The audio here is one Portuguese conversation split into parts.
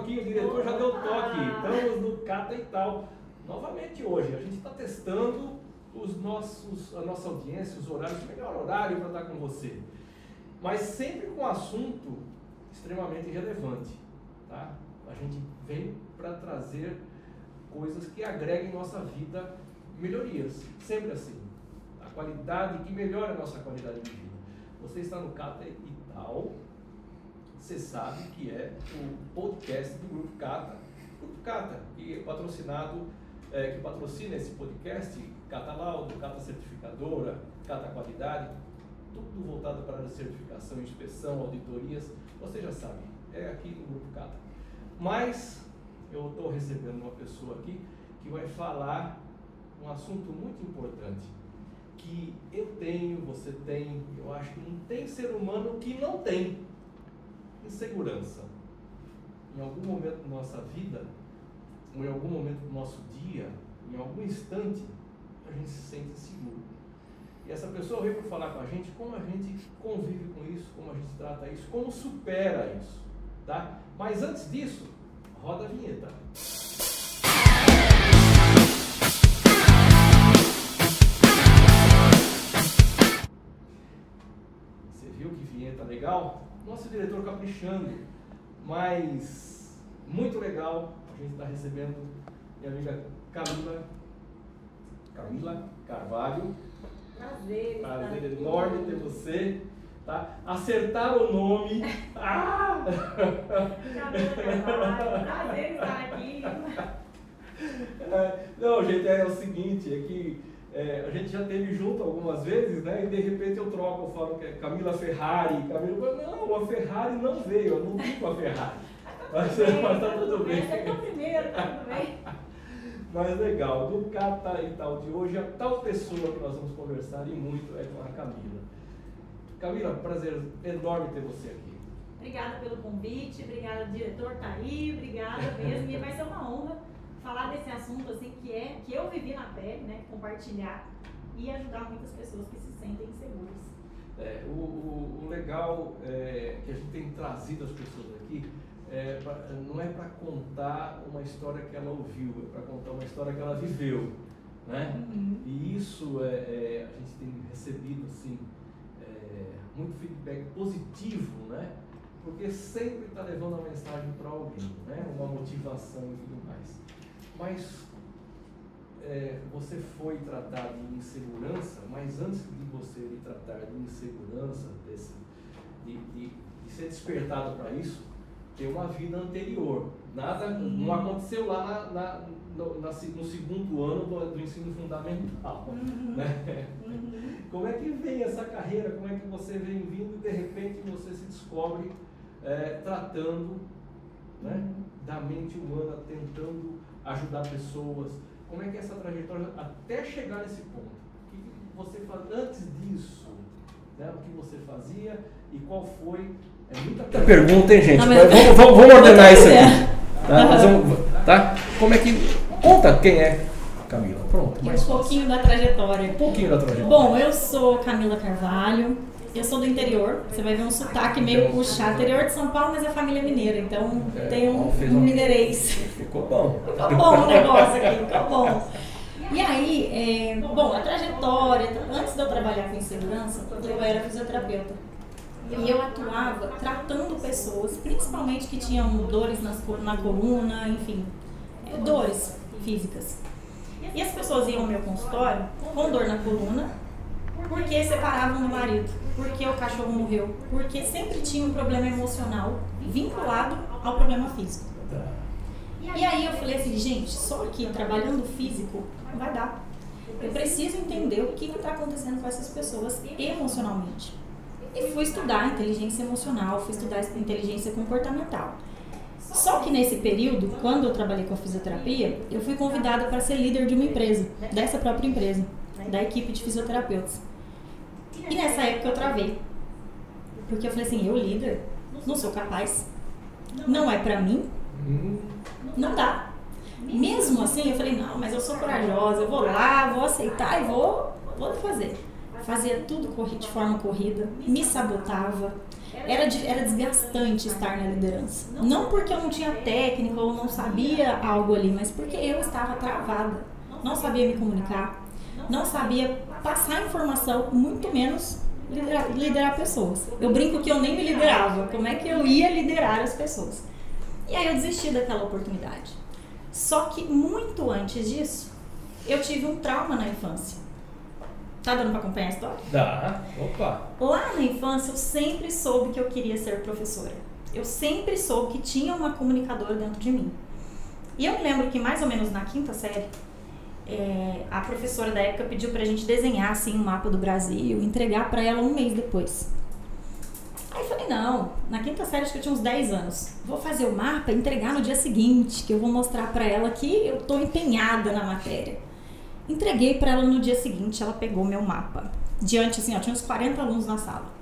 aqui, o diretor já deu toque. Estamos no Cata e tal. Novamente hoje, a gente está testando os nossos, a nossa audiência, os horários, o melhor horário para estar com você. Mas sempre com um assunto extremamente relevante. Tá? A gente vem para trazer coisas que agreguem nossa vida melhorias. Sempre assim. A qualidade, que melhora a nossa qualidade de vida. Você está no Cata e tal, você sabe que é o podcast do Grupo Cata. Grupo Cata, que é patrocinado, é, que patrocina esse podcast, Cata Laudo, Cata Certificadora, Cata Qualidade, tudo voltado para a certificação, inspeção, auditorias. Você já sabe, é aqui no Grupo Cata. Mas eu estou recebendo uma pessoa aqui que vai falar um assunto muito importante que eu tenho, você tem, eu acho que não tem ser humano que não tem insegurança. Em algum momento da nossa vida, ou em algum momento do nosso dia, em algum instante, a gente se sente inseguro. E essa pessoa veio para falar com a gente como a gente convive com isso, como a gente trata isso, como supera isso. Tá? Mas antes disso, roda a vinheta. Você viu que vinheta legal? Nosso diretor caprichando, mas muito legal. A gente está recebendo minha amiga Camila, Camila Carvalho. Prazer. Prazer enorme ter você. Tá? Acertar o nome. Ah! Camila Carvalho, prazer estar aqui. É, não, gente, é o seguinte, é que é, a gente já teve junto algumas vezes, né? E de repente eu troco, eu falo que é Camila Ferrari. Camila, não, a Ferrari não veio, eu não vi com a Ferrari. Mas, mas tá tudo bem. Esse é o primeiro, tá tudo bem. Mas legal, do Cata e tal de hoje, a tal pessoa que nós vamos conversar e muito é com a Camila. Camila, prazer enorme ter você aqui. Obrigada pelo convite, obrigada, diretor tá aí, obrigada mesmo. E vai ser uma honra falar desse assunto assim que é que eu vivi na pele, né? Compartilhar e ajudar muitas pessoas que se sentem inseguras. É, o, o, o legal é que a gente tem trazido as pessoas aqui é pra, não é para contar uma história que ela ouviu, é para contar uma história que ela viveu, né? Uhum. E isso é, é, a gente tem recebido assim é, muito feedback positivo, né? Porque sempre está levando uma mensagem para alguém, né? Uma motivação e tudo mais. Mas é, você foi tratar de insegurança, mas antes de você ir tratar de insegurança, desse, de, de, de ser despertado para isso, tem uma vida anterior. Nada, não aconteceu lá na, na, no, na, no segundo ano do, do ensino fundamental. Uhum. Né? Uhum. Como é que vem essa carreira? Como é que você vem vindo e de repente você se descobre é, tratando né, da mente humana, tentando ajudar pessoas? Como é que é essa trajetória até chegar nesse ponto? O que você faz antes disso? Né, o que você fazia e qual foi? É muita pergunta, hein, gente? Não, mas- Vamos, vamos- vamos ordenar isso aqui. Tá? Vamos- tá? Como é que. Conta quem é Camila. Pronto, E mais um fácil. pouquinho da trajetória. Um pouquinho da trajetória. Bom, eu sou Camila Carvalho, eu sou do interior, você vai ver um sotaque meio Então, puxado. Interior de São Paulo, mas é família mineira, então É, tem um, um mineirês. Ficou bom. Ficou bom o negócio aqui, ficou bom. E aí, é, bom, a trajetória, antes de eu trabalhar com insegurança, eu era fisioterapeuta. E eu atuava tratando pessoas, principalmente que tinham dores nas na coluna, enfim, é, dores físicas. E as pessoas iam ao meu consultório com dor na coluna, porque separavam do marido, porque o cachorro morreu, porque sempre tinha um problema emocional vinculado ao problema físico. E aí eu falei assim, gente, só que trabalhando físico não vai dar. Eu preciso entender o que está acontecendo com essas pessoas emocionalmente. E fui estudar inteligência emocional, fui estudar inteligência comportamental. Só que nesse período, quando eu trabalhei com a fisioterapia, eu fui convidada para ser líder de uma empresa, dessa própria empresa, da equipe de fisioterapeutas. E nessa época eu travei. Porque eu falei assim, eu líder, não sou capaz, não é pra mim, não dá. Mesmo assim, eu falei, não, mas eu sou corajosa, eu vou lá, vou aceitar e vou, vou fazer. Fazia tudo de forma corrida, me sabotava. era, de, era desgastante estar na liderança. Não porque eu não tinha técnica ou não sabia algo ali, mas porque eu estava travada. Não sabia me comunicar, não sabia passar informação, muito menos liderar, liderar pessoas. Eu brinco que eu nem me liderava. Como é que eu ia liderar as pessoas? E aí eu desisti daquela oportunidade. Só que muito antes disso, eu tive um trauma na infância. Tá dando pra acompanhar a história? Dá. Opa. Lá na infância eu sempre soube que eu queria ser professora. Eu sempre soube que tinha uma comunicadora dentro de mim. E eu me lembro que mais ou menos na quinta série, é, a professora da época pediu pra gente desenhar assim um mapa do Brasil, entregar para ela um mês depois. Aí eu falei, não, na quinta série acho que eu tinha uns 10 anos. Vou fazer o mapa e entregar no dia seguinte, que eu vou mostrar para ela que eu tô empenhada na matéria. Entreguei para ela no dia seguinte, ela pegou meu mapa. Diante, assim, ó, tinha uns 40 alunos na sala.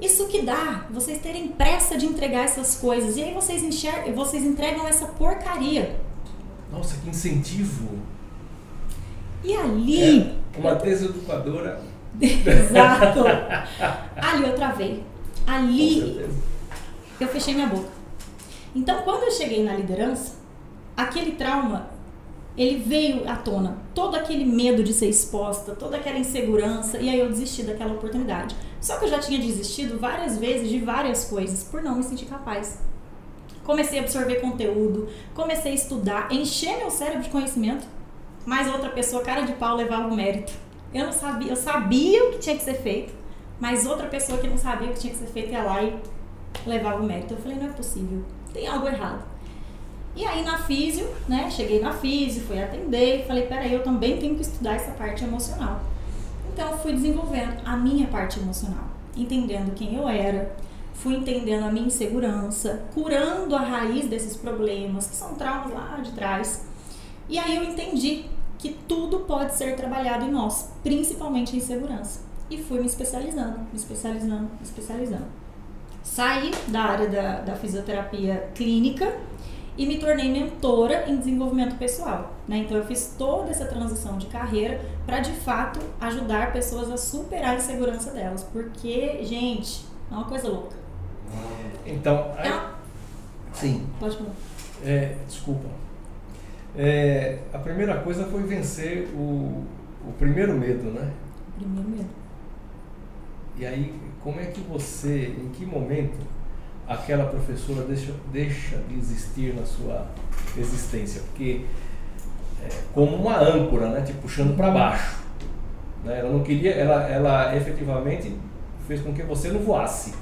Isso que dá, vocês terem pressa de entregar essas coisas. E aí vocês enxergam, vocês entregam essa porcaria. Nossa, que incentivo. E ali. É, uma deseducadora. Exato. ali eu travei. Ali eu fechei minha boca. Então, quando eu cheguei na liderança, aquele trauma ele veio à tona. Todo aquele medo de ser exposta, toda aquela insegurança, e aí eu desisti daquela oportunidade. Só que eu já tinha desistido várias vezes de várias coisas por não me sentir capaz. Comecei a absorver conteúdo, comecei a estudar, encher meu cérebro de conhecimento, mas outra pessoa, cara de pau, levava o mérito. Eu não sabia, eu sabia o que tinha que ser feito, mas outra pessoa que não sabia o que tinha que ser feito ia lá e levava o mérito. Eu falei, não é possível, tem algo errado. E aí na físio, né? Cheguei na físio, fui atender falei, peraí, eu também tenho que estudar essa parte emocional. Então fui desenvolvendo a minha parte emocional, entendendo quem eu era, fui entendendo a minha insegurança, curando a raiz desses problemas, que são traumas lá de trás. E aí eu entendi que tudo pode ser trabalhado em nós, principalmente a insegurança. E fui me especializando, me especializando, me especializando. Saí da área da, da fisioterapia clínica e me tornei mentora em desenvolvimento pessoal. Né? Então eu fiz toda essa transição de carreira para de fato ajudar pessoas a superar a insegurança delas, porque gente é uma coisa louca. Então, É sim. Pode falar. É, desculpa. É, a primeira coisa foi vencer o, o primeiro medo, né? Primeiro medo. E aí, como é que você, em que momento aquela professora deixa, deixa de existir na sua existência? Porque é como uma âncora, né? Te puxando para baixo. Né? Ela não queria, ela, ela efetivamente fez com que você não voasse.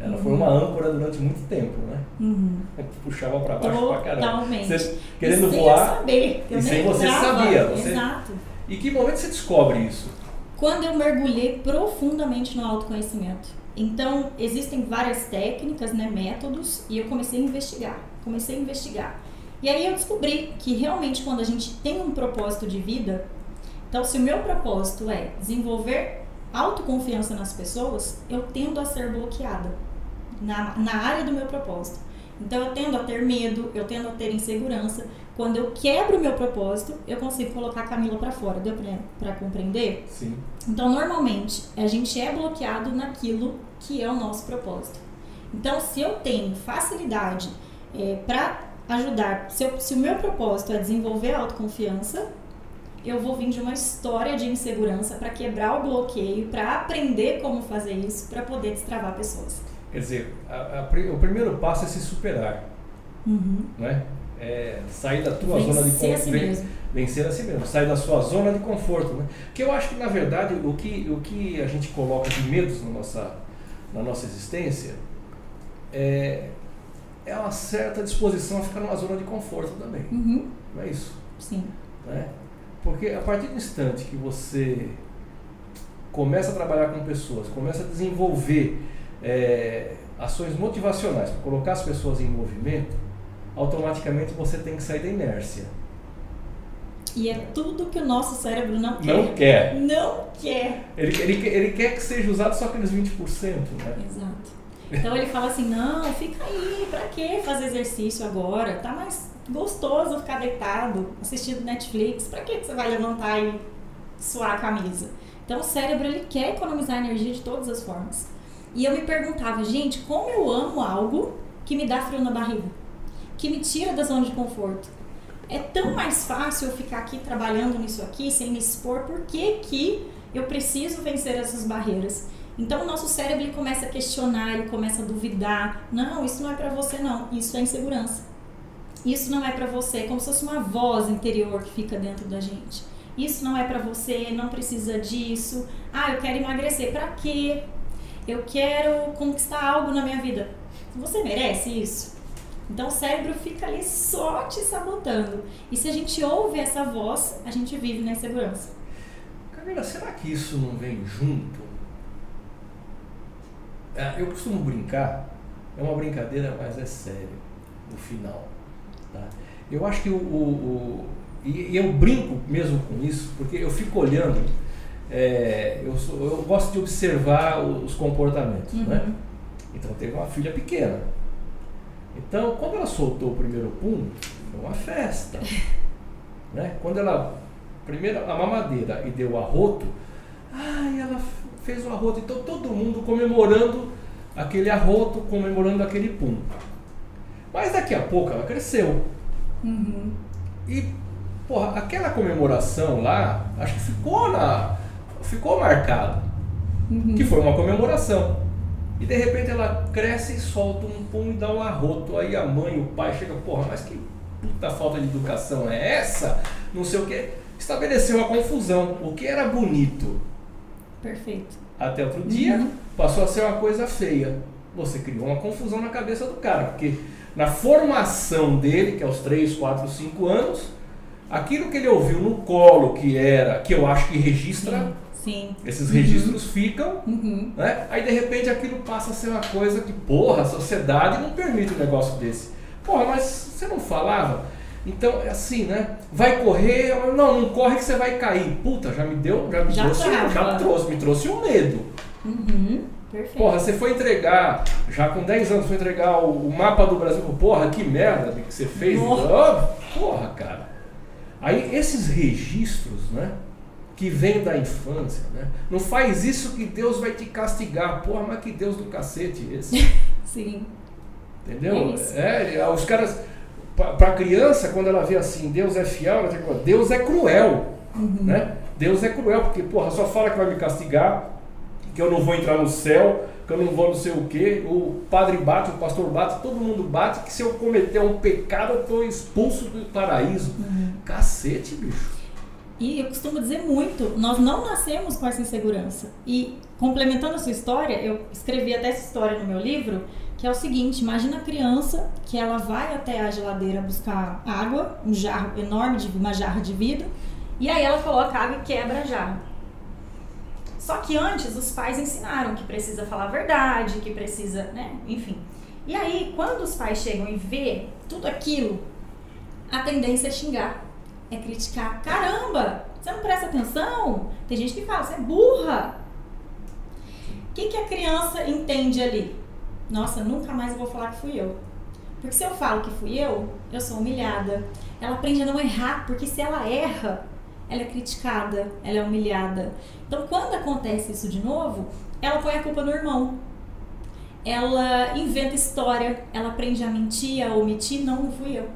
Ela foi uma âncora durante muito tempo, né? Uhum. Puxava para baixo pra caramba. Totalmente. Você querendo e sem voar. Saber. Eu e sem você sabia, você- Exato. E que momento você descobre isso? Quando eu mergulhei profundamente no autoconhecimento. Então, existem várias técnicas, né, métodos, e eu comecei a investigar. Comecei a investigar. E aí eu descobri que realmente quando a gente tem um propósito de vida, então se o meu propósito é desenvolver autoconfiança nas pessoas, eu tendo a ser bloqueada na, na área do meu propósito. Então eu tendo a ter medo, eu tendo a ter insegurança. Quando eu quebro o meu propósito, eu consigo colocar a Camila para fora. Deu para compreender? Sim. Então, normalmente, a gente é bloqueado naquilo que é o nosso propósito. Então, se eu tenho facilidade para ajudar, se, eu- se o meu propósito é desenvolver a autoconfiança, eu vou vir de uma história de insegurança para quebrar o bloqueio, para aprender como fazer isso, para poder destravar pessoas. Quer dizer, a- a o primeiro passo é se superar, Uhum. né? É sair da tua zona de Vencer a si conforto. mesmo. Vencer a si mesmo, sair da sua zona de conforto, né? Que eu acho que, na verdade, o que, o que a gente coloca de medos na nossa, na nossa existência é, é uma certa disposição a ficar numa zona de conforto também. Uhum. Não é isso? Sim. né? Porque a partir do instante que você começa a trabalhar com pessoas, começa a desenvolver é, ações motivacionais para colocar as pessoas em movimento, automaticamente você tem que sair da inércia. E é tudo que o nosso cérebro não quer. Não quer. Não quer. Ele, ele, ele quer que seja usado só aqueles 20%, né? Exato. Então ele fala assim, não, fica aí, pra que fazer exercício agora? Tá mais gostoso ficar deitado, assistindo Netflix, pra que você vai levantar e suar a camisa? Então o cérebro ele quer economizar energia de todas as formas. E eu me perguntava, gente, como eu amo algo que me dá frio na barriga, que me tira da zona de conforto. É tão mais fácil eu ficar aqui trabalhando nisso aqui sem me expor, por que, que eu preciso vencer essas barreiras? Então o nosso cérebro ele começa a questionar, ele começa a duvidar. Não, isso não é para você não, isso é insegurança. Isso não é para você, como se fosse uma voz interior que fica dentro da gente. Isso não é para você, não precisa disso. Ah, eu quero emagrecer, para quê? Eu quero conquistar algo na minha vida. Você merece isso? Então o cérebro fica ali só te sabotando. E se a gente ouve essa voz, a gente vive na insegurança. Camila, será que isso não vem junto? É, eu costumo brincar, é uma brincadeira, mas é sério, no final. Tá? Eu acho que o, o, o e, eu brinco mesmo com isso, porque eu fico olhando, é, eu, sou, eu gosto de observar os comportamentos, uhum. né? Então teve uma filha pequena. Então, quando ela soltou o primeiro pum, foi uma festa. né? Quando ela, primeiro a mamadeira e deu o arroto, ai, ela fez o arroto. Então todo mundo comemorando aquele arroto, comemorando aquele pum. Mas daqui a pouco ela cresceu. Uhum. E, porra, aquela comemoração lá, acho que ficou na. ficou marcado. Uhum. Que foi uma comemoração. E de repente ela cresce e solta um pum e dá um arroto. Aí a mãe, o pai chega, porra, mas que puta falta de educação é essa? Não sei o que. Estabeleceu uma confusão. O que era bonito. Perfeito. Até outro dia uhum. passou a ser uma coisa feia. Você criou uma confusão na cabeça do cara, porque na formação dele, que é aos 3, 4, 5 anos, aquilo que ele ouviu no colo, que era, que eu acho que registra, Sim. Sim. Esses registros uhum. ficam, uhum. né? Aí de repente aquilo passa a ser uma coisa que, porra, a sociedade não permite um negócio desse. Porra, mas você não falava? Então é assim, né? Vai correr, não, não corre que você vai cair. Puta, já me deu, já me já trouxe, já trouxe, me trouxe um medo. Uhum. Perfeito. Porra, você foi entregar, já com 10 anos, foi entregar o, o mapa do Brasil. Porra, que merda que você fez. Oh, porra, cara. Aí esses registros, né? que vem da infância, né? Não faz isso que Deus vai te castigar. Porra, mas que Deus do cacete esse. Sim. Entendeu? É, é os caras. Para a criança, quando ela vê assim, Deus é fiel, ela tem que falar, Deus é cruel. Uhum. Né? Deus é cruel, porque, porra, só fala que vai me castigar, que eu não vou entrar no céu, que eu não vou não sei o quê. O padre bate, o pastor bate, todo mundo bate, que se eu cometer um pecado, eu estou expulso do paraíso. Uhum. Cacete, bicho. E eu costumo dizer muito, nós não nascemos com essa insegurança. E complementando a sua história, eu escrevi até essa história no meu livro, que é o seguinte, imagina a criança que ela vai até a geladeira buscar água, um jarro enorme, de uma jarra de vidro, e aí ela coloca água e quebra a jarra. Só que antes os pais ensinaram que precisa falar a verdade, que precisa, né, enfim. E aí, quando os pais chegam e vê tudo aquilo, a tendência é xingar é criticar. Caramba, você não presta atenção? Tem gente que fala, você é burra. O que, que a criança entende ali? Nossa, nunca mais eu vou falar que fui eu. Porque se eu falo que fui eu, eu sou humilhada. Ela aprende a não errar, porque se ela erra, ela é criticada, ela é humilhada. Então, quando acontece isso de novo, ela põe a culpa no irmão. Ela inventa história, ela aprende a mentir, a omitir. Não, não fui eu.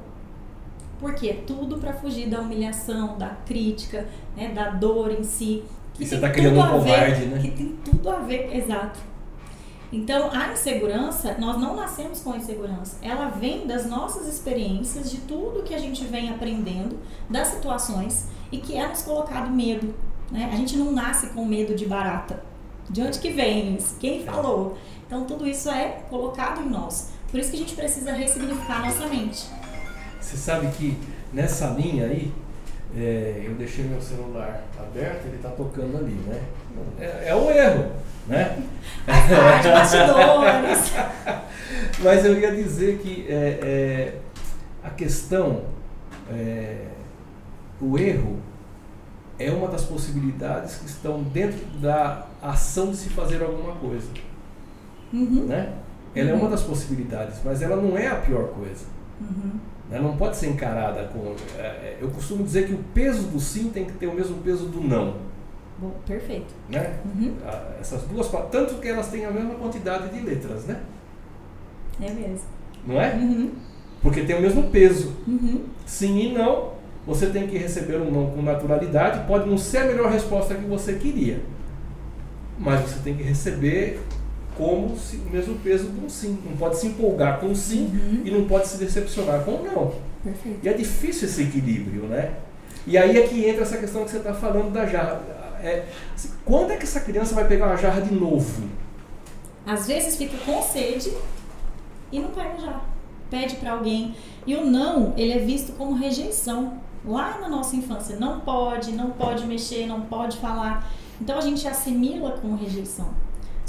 Porque tudo para fugir da humilhação, da crítica, né, da dor em si. Que e você está criando um covarde, né? Que tem tudo a ver, exato. Então, a insegurança, nós não nascemos com a insegurança. Ela vem das nossas experiências, de tudo que a gente vem aprendendo, das situações e que é nos colocado medo. Né? A gente não nasce com medo de barata. De onde que vem isso? Quem falou? Então, tudo isso é colocado em nós. Por isso que a gente precisa ressignificar nossa mente. Você sabe que nessa linha aí, é, eu deixei meu celular aberto, ele está tocando ali, né? É, é um erro, né? Mas eu ia dizer que é, é a questão, é, o erro é uma das possibilidades que estão dentro da ação de se fazer alguma coisa. Uhum. Né? Ela uhum. é uma das possibilidades, mas ela não é a pior coisa. Uhum. Né? Não pode ser encarada com. É, é, eu costumo dizer que o peso do sim tem que ter o mesmo peso do não. Bom, perfeito. Né? Uhum. Essas duas tanto que elas têm a mesma quantidade de letras, né? É mesmo. Não é? Uhum. Porque tem o mesmo peso. Uhum. Sim e não, você tem que receber um não com naturalidade. Pode não ser a melhor resposta que você queria, mas você tem que receber como se, o mesmo peso de um sim. Não pode se empolgar com sim Uhum. e não pode se decepcionar com não. Perfeito. E é difícil esse equilíbrio, né? E aí é que entra essa questão que você está falando da jarra. É, assim, quando é que essa criança vai pegar uma jarra de novo? Às vezes fica com sede e não pega já. Pede pra alguém. E o não, ele é visto como rejeição. Lá na nossa infância, não pode, não pode mexer, não pode falar. Então a gente assimila com rejeição.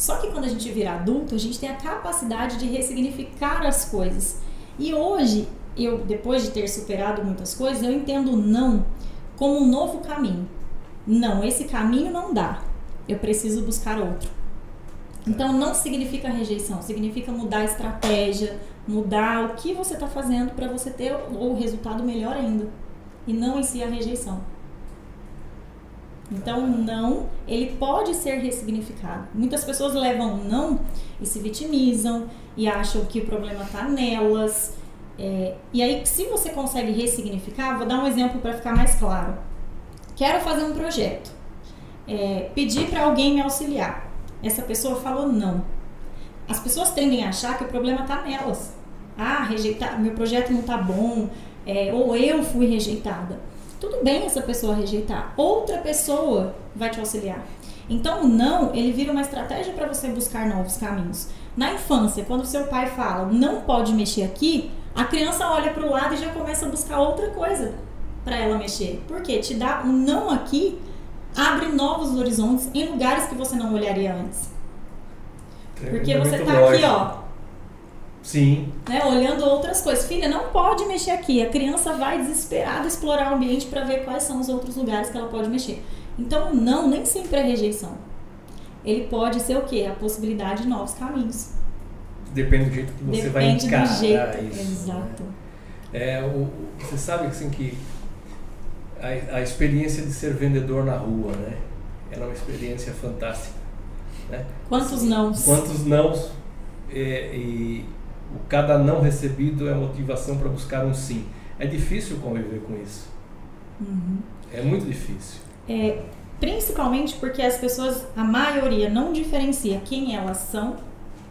Só que quando a gente vira adulto, a gente tem a capacidade de ressignificar as coisas. E hoje, eu depois de ter superado muitas coisas, eu entendo não como um novo caminho. Não, esse caminho não dá. Eu preciso buscar outro. Então não significa rejeição, significa mudar a estratégia, mudar o que você está fazendo para você ter o resultado melhor ainda. E não em si a rejeição. Então, não, ele pode ser ressignificado. Muitas pessoas levam não e se vitimizam e acham que o problema está nelas. É, e aí, se você consegue ressignificar, vou dar um exemplo para ficar mais claro. Quero fazer um projeto. É, pedir para alguém me auxiliar. Essa pessoa falou não. As pessoas tendem a achar que o problema está nelas. Ah, rejeitar, meu projeto não está bom, é, ou eu fui rejeitada. Tudo bem essa pessoa rejeitar. Outra pessoa vai te auxiliar. Então, o não, ele vira uma estratégia para você buscar novos caminhos. Na infância, quando seu pai fala não pode mexer aqui, a criança olha para o lado e já começa a buscar outra coisa para ela mexer. Por quê? Te dá um não aqui, abre novos horizontes em lugares que você não olharia antes. Porque É você muito tá aqui, ó, Sim, né, olhando outras coisas. Filha, não pode mexer aqui. A criança vai desesperada explorar o ambiente para ver quais são os outros lugares que ela pode mexer. Então, não, nem sempre é rejeição. Ele pode ser o quê? A possibilidade de novos caminhos. depende do jeito que você vai Depende encarar do jeito. isso. Exato. É, o, você sabe assim que a, a experiência de ser vendedor na rua, né? Ela é uma experiência fantástica. Né? Quantos não? Quantos nãos é, e o cada não recebido é motivação para buscar um sim. É difícil conviver com isso. Uhum. É muito difícil. É, principalmente porque as pessoas, a maioria, não diferencia quem elas são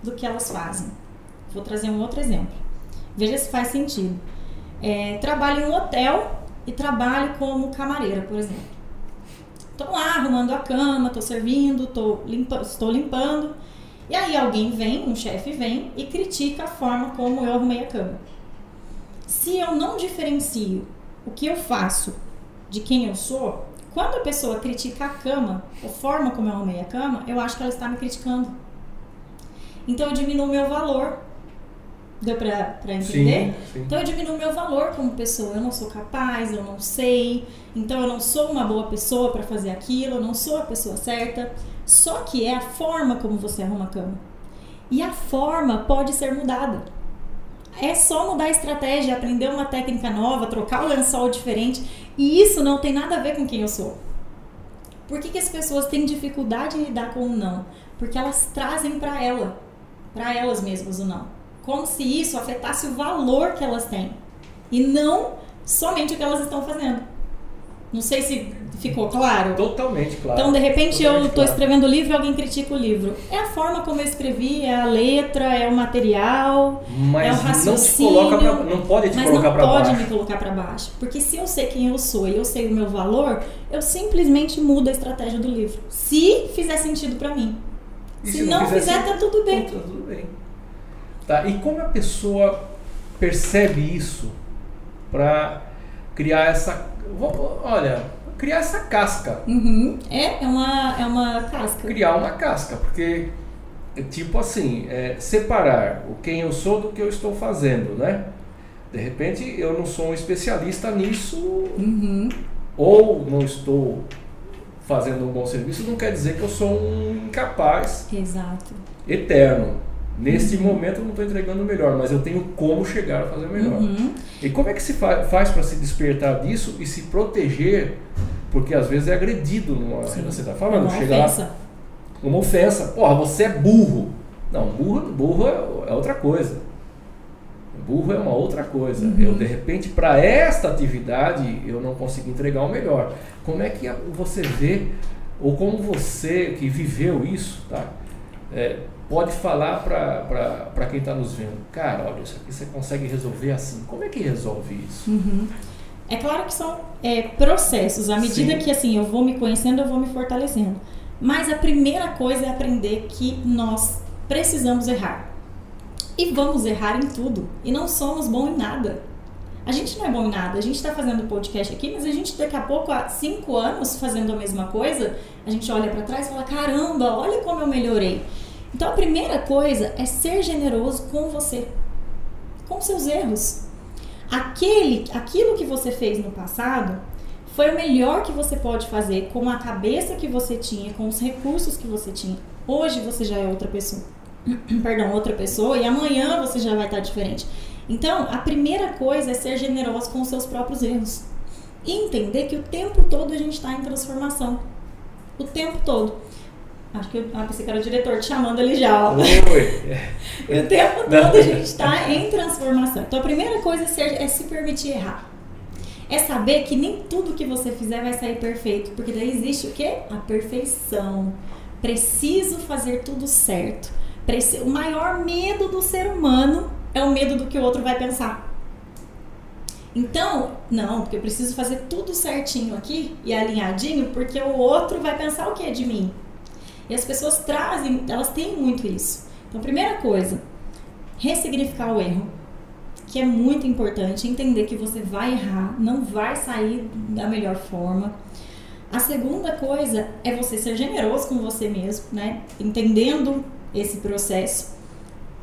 do que elas fazem. Vou trazer um outro exemplo. Veja se faz sentido. É, trabalho em um hotel e trabalho como camareira, por exemplo. Estou lá arrumando a cama, estou servindo, tô limpa, estou limpando. E aí alguém vem, um chefe vem e critica a forma como eu arrumei a cama. Se eu não diferencio o que eu faço de quem eu sou, quando a pessoa critica a cama, a forma como eu arrumei a cama, eu acho que ela está me criticando. Então eu diminuo o meu valor. Deu pra, pra entender? Sim, sim. Então eu diminuo meu valor como pessoa. Eu não sou capaz, eu não sei. Então eu não sou uma boa pessoa para fazer aquilo, eu não sou a pessoa certa. Só que é a forma como você arruma a cama. E a forma pode ser mudada. É só mudar a estratégia, aprender uma técnica nova, trocar o lençol diferente. E isso não tem nada a ver com quem eu sou. Por que, que as pessoas têm dificuldade em lidar com o não? Porque elas trazem para ela, para elas mesmas o não. Como se isso afetasse o valor que elas têm. E não somente o que elas estão fazendo. Não sei se ficou claro. Totalmente claro. Então, de repente, eu Totalmente estou claro. escrevendo o livro e alguém critica o livro. É a forma como eu escrevi, é a letra, é o material, Mas é o não te raciocínio, coloca pra, não pode te mas colocar não para pode baixo. me colocar para baixo. Porque se eu sei quem eu sou e eu sei o meu valor, eu simplesmente mudo a estratégia do livro. Se fizer sentido para mim. E se, não fizer, tá tudo bem. Tá tudo bem. Tá, e como a pessoa percebe isso para criar essa. Vou- Olha, criar essa casca. Uhum. É, é uma, é uma casca. Criar uma casca, porque é tipo assim, é, separar o quem eu sou do que eu estou fazendo, né? De repente eu não sou um especialista nisso, Uhum. ou não estou fazendo um bom serviço, não quer dizer que eu sou um incapaz Exato. eterno. Neste Uhum. momento eu não estou entregando o melhor, mas eu tenho como chegar a fazer melhor. Uhum. E como é que se fa- faz para se despertar disso e se proteger Porque às vezes é agredido numa. Sim. Você está falando, Uma chega lá ofensa. uma ofensa. Porra, você é burro. Não, burro, burro é, é outra coisa. Burro é uma outra coisa. Uhum. Eu, de repente, para esta atividade, eu não consigo entregar o melhor. Como é que você vê, ou como você que viveu isso, tá? É, pode falar para quem está nos vendo, cara, olha, isso aqui você consegue resolver assim. Como é que resolve isso? Uhum. É claro que são é, processos. À medida Sim. que assim eu vou me conhecendo, eu vou me fortalecendo. Mas a primeira coisa é aprender que nós precisamos errar. E vamos errar em tudo. E não somos bons em nada. A gente não é bom em nada. A gente está fazendo podcast aqui, mas a gente daqui a pouco, há cinco anos fazendo a mesma coisa, a gente olha para trás e fala: caramba, olha como eu melhorei. Então a primeira coisa é ser generoso com você, com seus erros. Aquele, aquilo que você fez no passado foi o melhor que você pode fazer com a cabeça que você tinha, com os recursos que você tinha. Hoje você já é outra pessoa. Perdão, outra pessoa e amanhã você já vai estar diferente. Então, a primeira coisa é ser generoso com os seus próprios erros. E entender que o tempo todo a gente está em transformação. O tempo todo. Acho que eu ah, pensei que era o diretor te chamando ali já. Oi! O tempo todo a gente está em transformação. Então a primeira coisa é, é se permitir errar. É saber que nem tudo que você fizer vai sair perfeito. Porque daí existe o quê? A perfeição. Preciso fazer tudo certo. O maior medo do ser humano é o medo do que o outro vai pensar. Então, não, porque eu preciso fazer tudo certinho aqui e alinhadinho, porque o outro vai pensar o que de mim? E as pessoas trazem, elas têm muito isso. Então, primeira coisa, ressignificar o erro, que é muito importante, entender que você vai errar, não vai sair da melhor forma. A segunda coisa é você ser generoso com você mesmo, né? Entendendo esse processo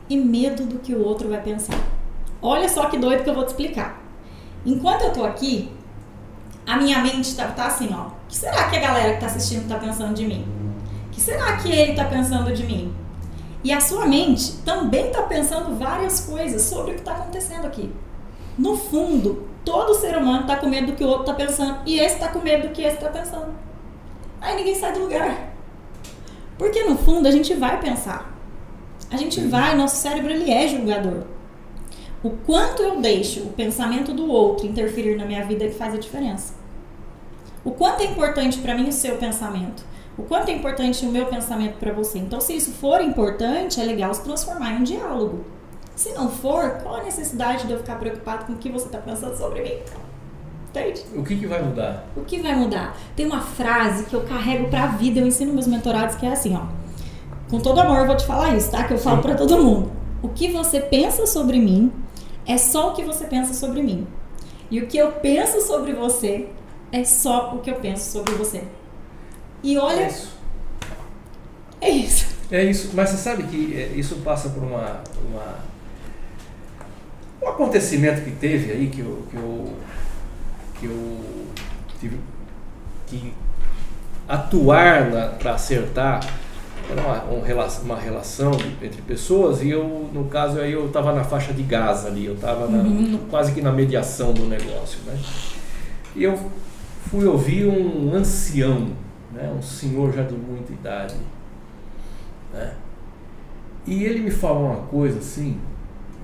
e medo do que o outro vai pensar. Olha só que doido que eu vou te explicar. Enquanto eu tô aqui, a minha mente tá, tá assim, ó. O que será que a galera que tá assistindo tá pensando de mim? O que será que ele tá pensando de mim? E a sua mente também tá pensando várias coisas sobre o que tá acontecendo aqui. No fundo, todo ser humano tá com medo do que o outro tá pensando. E esse tá com medo do que esse tá pensando. Aí ninguém sai do lugar. Porque no fundo a gente vai pensar. A gente vai, nosso cérebro ele é julgador. O quanto eu deixo o pensamento do outro interferir na minha vida é que faz a diferença. O quanto é importante para mim o seu pensamento. O quanto é importante o meu pensamento para você. Então, se isso for importante, é legal se transformar em um diálogo. Se não for, qual a necessidade de eu ficar preocupado com o que você está pensando sobre mim? Entende? O que, que vai mudar? O que vai mudar? Tem uma frase que eu carrego pra vida, eu ensino meus mentorados, que é assim, ó. Com todo amor eu vou te falar isso, tá? Que eu falo pra todo mundo. O que você pensa sobre mim é só o que você pensa sobre mim. E o que eu penso sobre você é só o que eu penso sobre você. E É olha, isso. é isso. É isso, mas você sabe que é, isso passa por uma, uma um acontecimento que teve aí que eu que eu, que eu tive que atuar para acertar era uma, um uma relação entre pessoas e eu no caso aí eu estava na faixa de Gaza ali eu estava Uhum. quase que na mediação do negócio né e eu fui ouvir um ancião né um senhor já de muita idade né? E ele me falou uma coisa assim,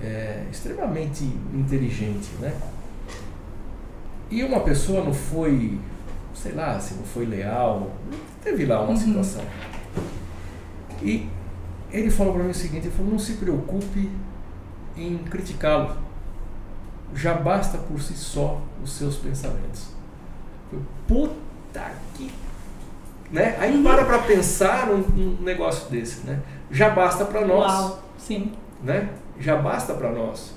é, extremamente inteligente, né? E uma pessoa não foi, sei lá, se não foi leal, teve lá uma Uhum. situação. E ele falou para mim o seguinte, ele falou, não se preocupe em criticá-lo. Já basta por si só os seus pensamentos. Eu, Puta né? Aí para para pensar num, num negócio desse, né? Já basta para nós, Uau, sim. né? Já basta para nós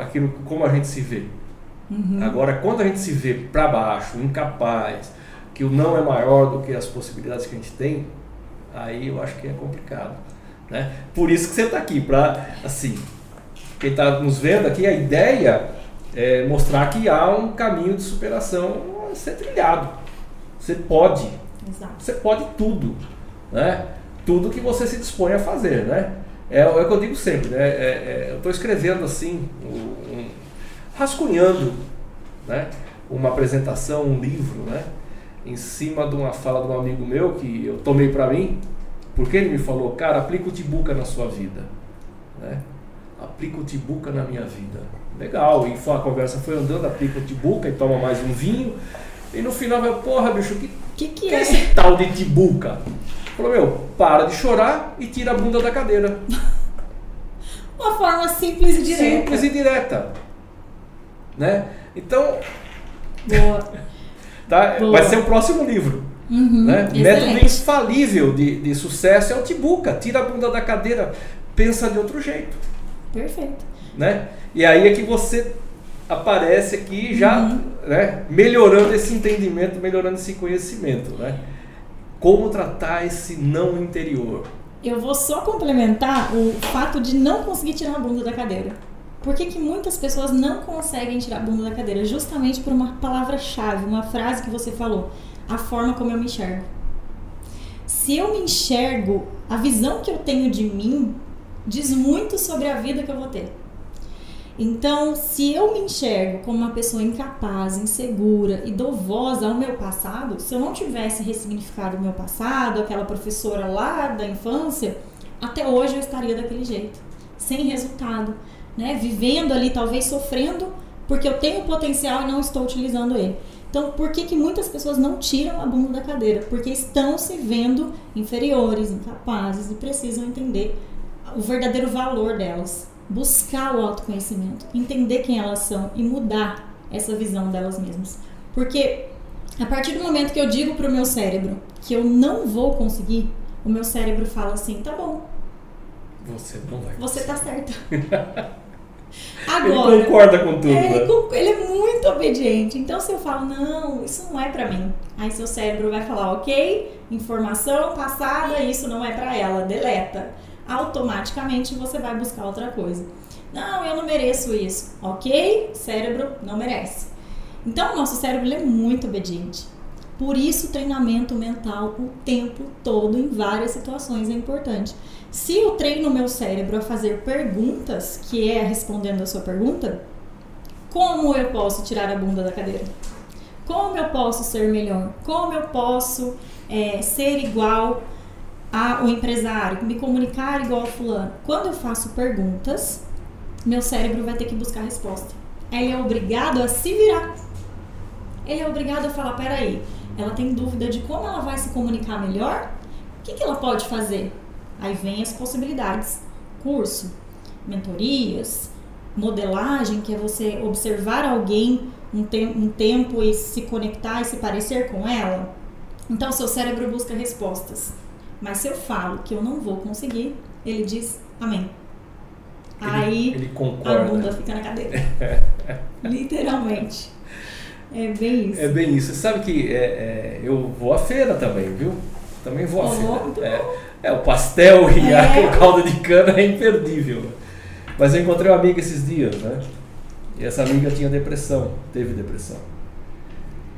aquilo como a gente se vê. Uhum. Agora, quando a gente se vê para baixo, incapaz, que o não é maior do que as possibilidades que a gente tem, aí eu acho que é complicado, né? Por isso que você está aqui para assim, quem está nos vendo aqui, a ideia é mostrar que há um caminho de superação a ser trilhado. Você pode, Exato. você pode tudo, né? Tudo que você se dispõe a fazer, né? É, é o que eu digo sempre, né? É- é, eu estou escrevendo assim, um, um- rascunhando, né? Uma apresentação, um livro, né? em cima de uma fala de um amigo meu que eu tomei para mim, porque ele me falou, cara, aplica o Tibuca na sua vida. Né? Aplica o Tibuca na minha vida. Legal, e a conversa foi andando, aplica o Tibuca e toma mais um vinho. E no final vai, porra, bicho, que, que, que, que é esse tal de Tibuca? Falou, meu, para de chorar e tira a bunda da cadeira. Uma forma simples e direta. Simples e direta. Né? Então. Boa. Tá? Boa. Vai ser o próximo livro. Uhum, né? Método infalível de, de sucesso é o Tibuca. Tira a bunda da cadeira, pensa de outro jeito. Perfeito. Né? E aí é que você aparece aqui já Uhum. né? melhorando esse entendimento, melhorando esse conhecimento. Né? Como tratar esse não interior. Eu vou só complementar o fato de não conseguir tirar a bunda da cadeira. Por que, que muitas pessoas não conseguem tirar a bunda da cadeira? Justamente por uma palavra-chave, uma frase que você falou. A forma como eu me enxergo. Se eu me enxergo, a visão que eu tenho de mim diz muito sobre a vida que eu vou ter. Então, se eu me enxergo como uma pessoa incapaz, insegura e dou voz ao meu passado, se eu não tivesse ressignificado o meu passado, aquela professora lá da infância, até hoje eu estaria daquele jeito, sem resultado, né? Vivendo ali, talvez sofrendo, porque eu tenho potencial e não estou utilizando ele. Então, por que, que muitas pessoas não tiram a bunda da cadeira? Porque estão se vendo inferiores, incapazes e precisam entender o verdadeiro valor delas buscar o autoconhecimento, entender quem elas são e mudar essa visão delas mesmas. Porque a partir do momento que eu digo pro meu cérebro que eu não vou conseguir, o meu cérebro fala assim: tá bom, Você não vai. você tá certa. Ele Agora, concorda com tudo. é, né? ele ele é muito obediente. Então, se eu falo, não, isso não é pra mim, aí seu cérebro vai falar, ok, informação passada, isso não é pra ela, deleta. Automaticamente você vai buscar outra coisa. Não, eu não mereço isso. Ok, cérebro não merece. Então, o nosso cérebro é muito obediente. Por isso, treinamento mental o tempo todo, em várias situações, é importante. Se eu treino o meu cérebro a fazer perguntas, que é respondendo a sua pergunta, como eu posso tirar a bunda da cadeira? Como eu posso ser melhor? Como eu posso é, ser igual ao empresário? Me comunicar igual ao fulano? Quando eu faço perguntas, meu cérebro vai ter que buscar resposta. Ele é obrigado a se virar. Ele é obrigado a falar: peraí, ela tem dúvida de como ela vai se comunicar melhor? O que, que ela pode fazer? Aí vem as possibilidades: curso, mentorias, modelagem, que é você observar alguém um, te um tempo e se conectar e se parecer com ela. Então, seu cérebro busca respostas. Mas se eu falo que eu não vou conseguir, ele diz amém. Ele- Aí ele a bunda fica na cadeira. Literalmente. É bem isso. É bem isso. Você sabe que é, é, eu vou à feira também, viu? Também vou à Oh, feira. É, é, o pastel e a- É. o caldo de cana é imperdível. Mas eu encontrei uma amiga esses dias, né? E essa amiga tinha depressão, teve depressão.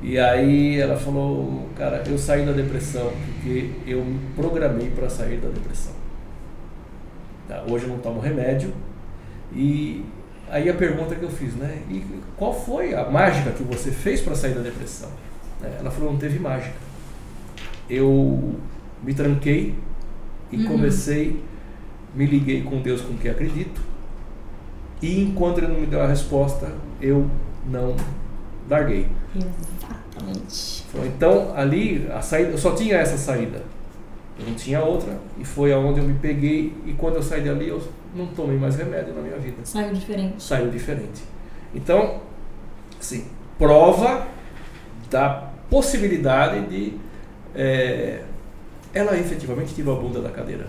E aí ela falou, cara, eu saí da depressão porque eu me programei para sair da depressão. Tá, Hoje eu não tomo remédio. E aí a pergunta que eu fiz, né? E qual foi a mágica que você fez para sair da depressão? Né, Ela falou, não teve mágica. Eu me tranquei e Uhum. comecei, me liguei com Deus com quem acredito. E enquanto ele não me deu a resposta, eu não larguei. Exatamente. Então, ali, a saída, eu só tinha essa saída. Eu não tinha outra. E foi aonde eu me peguei. E quando eu saí dali, eu não tomei mais remédio na minha vida. Saiu diferente. Saiu diferente. Então, assim, prova da possibilidade de é, ela efetivamente tirou a bunda da cadeira.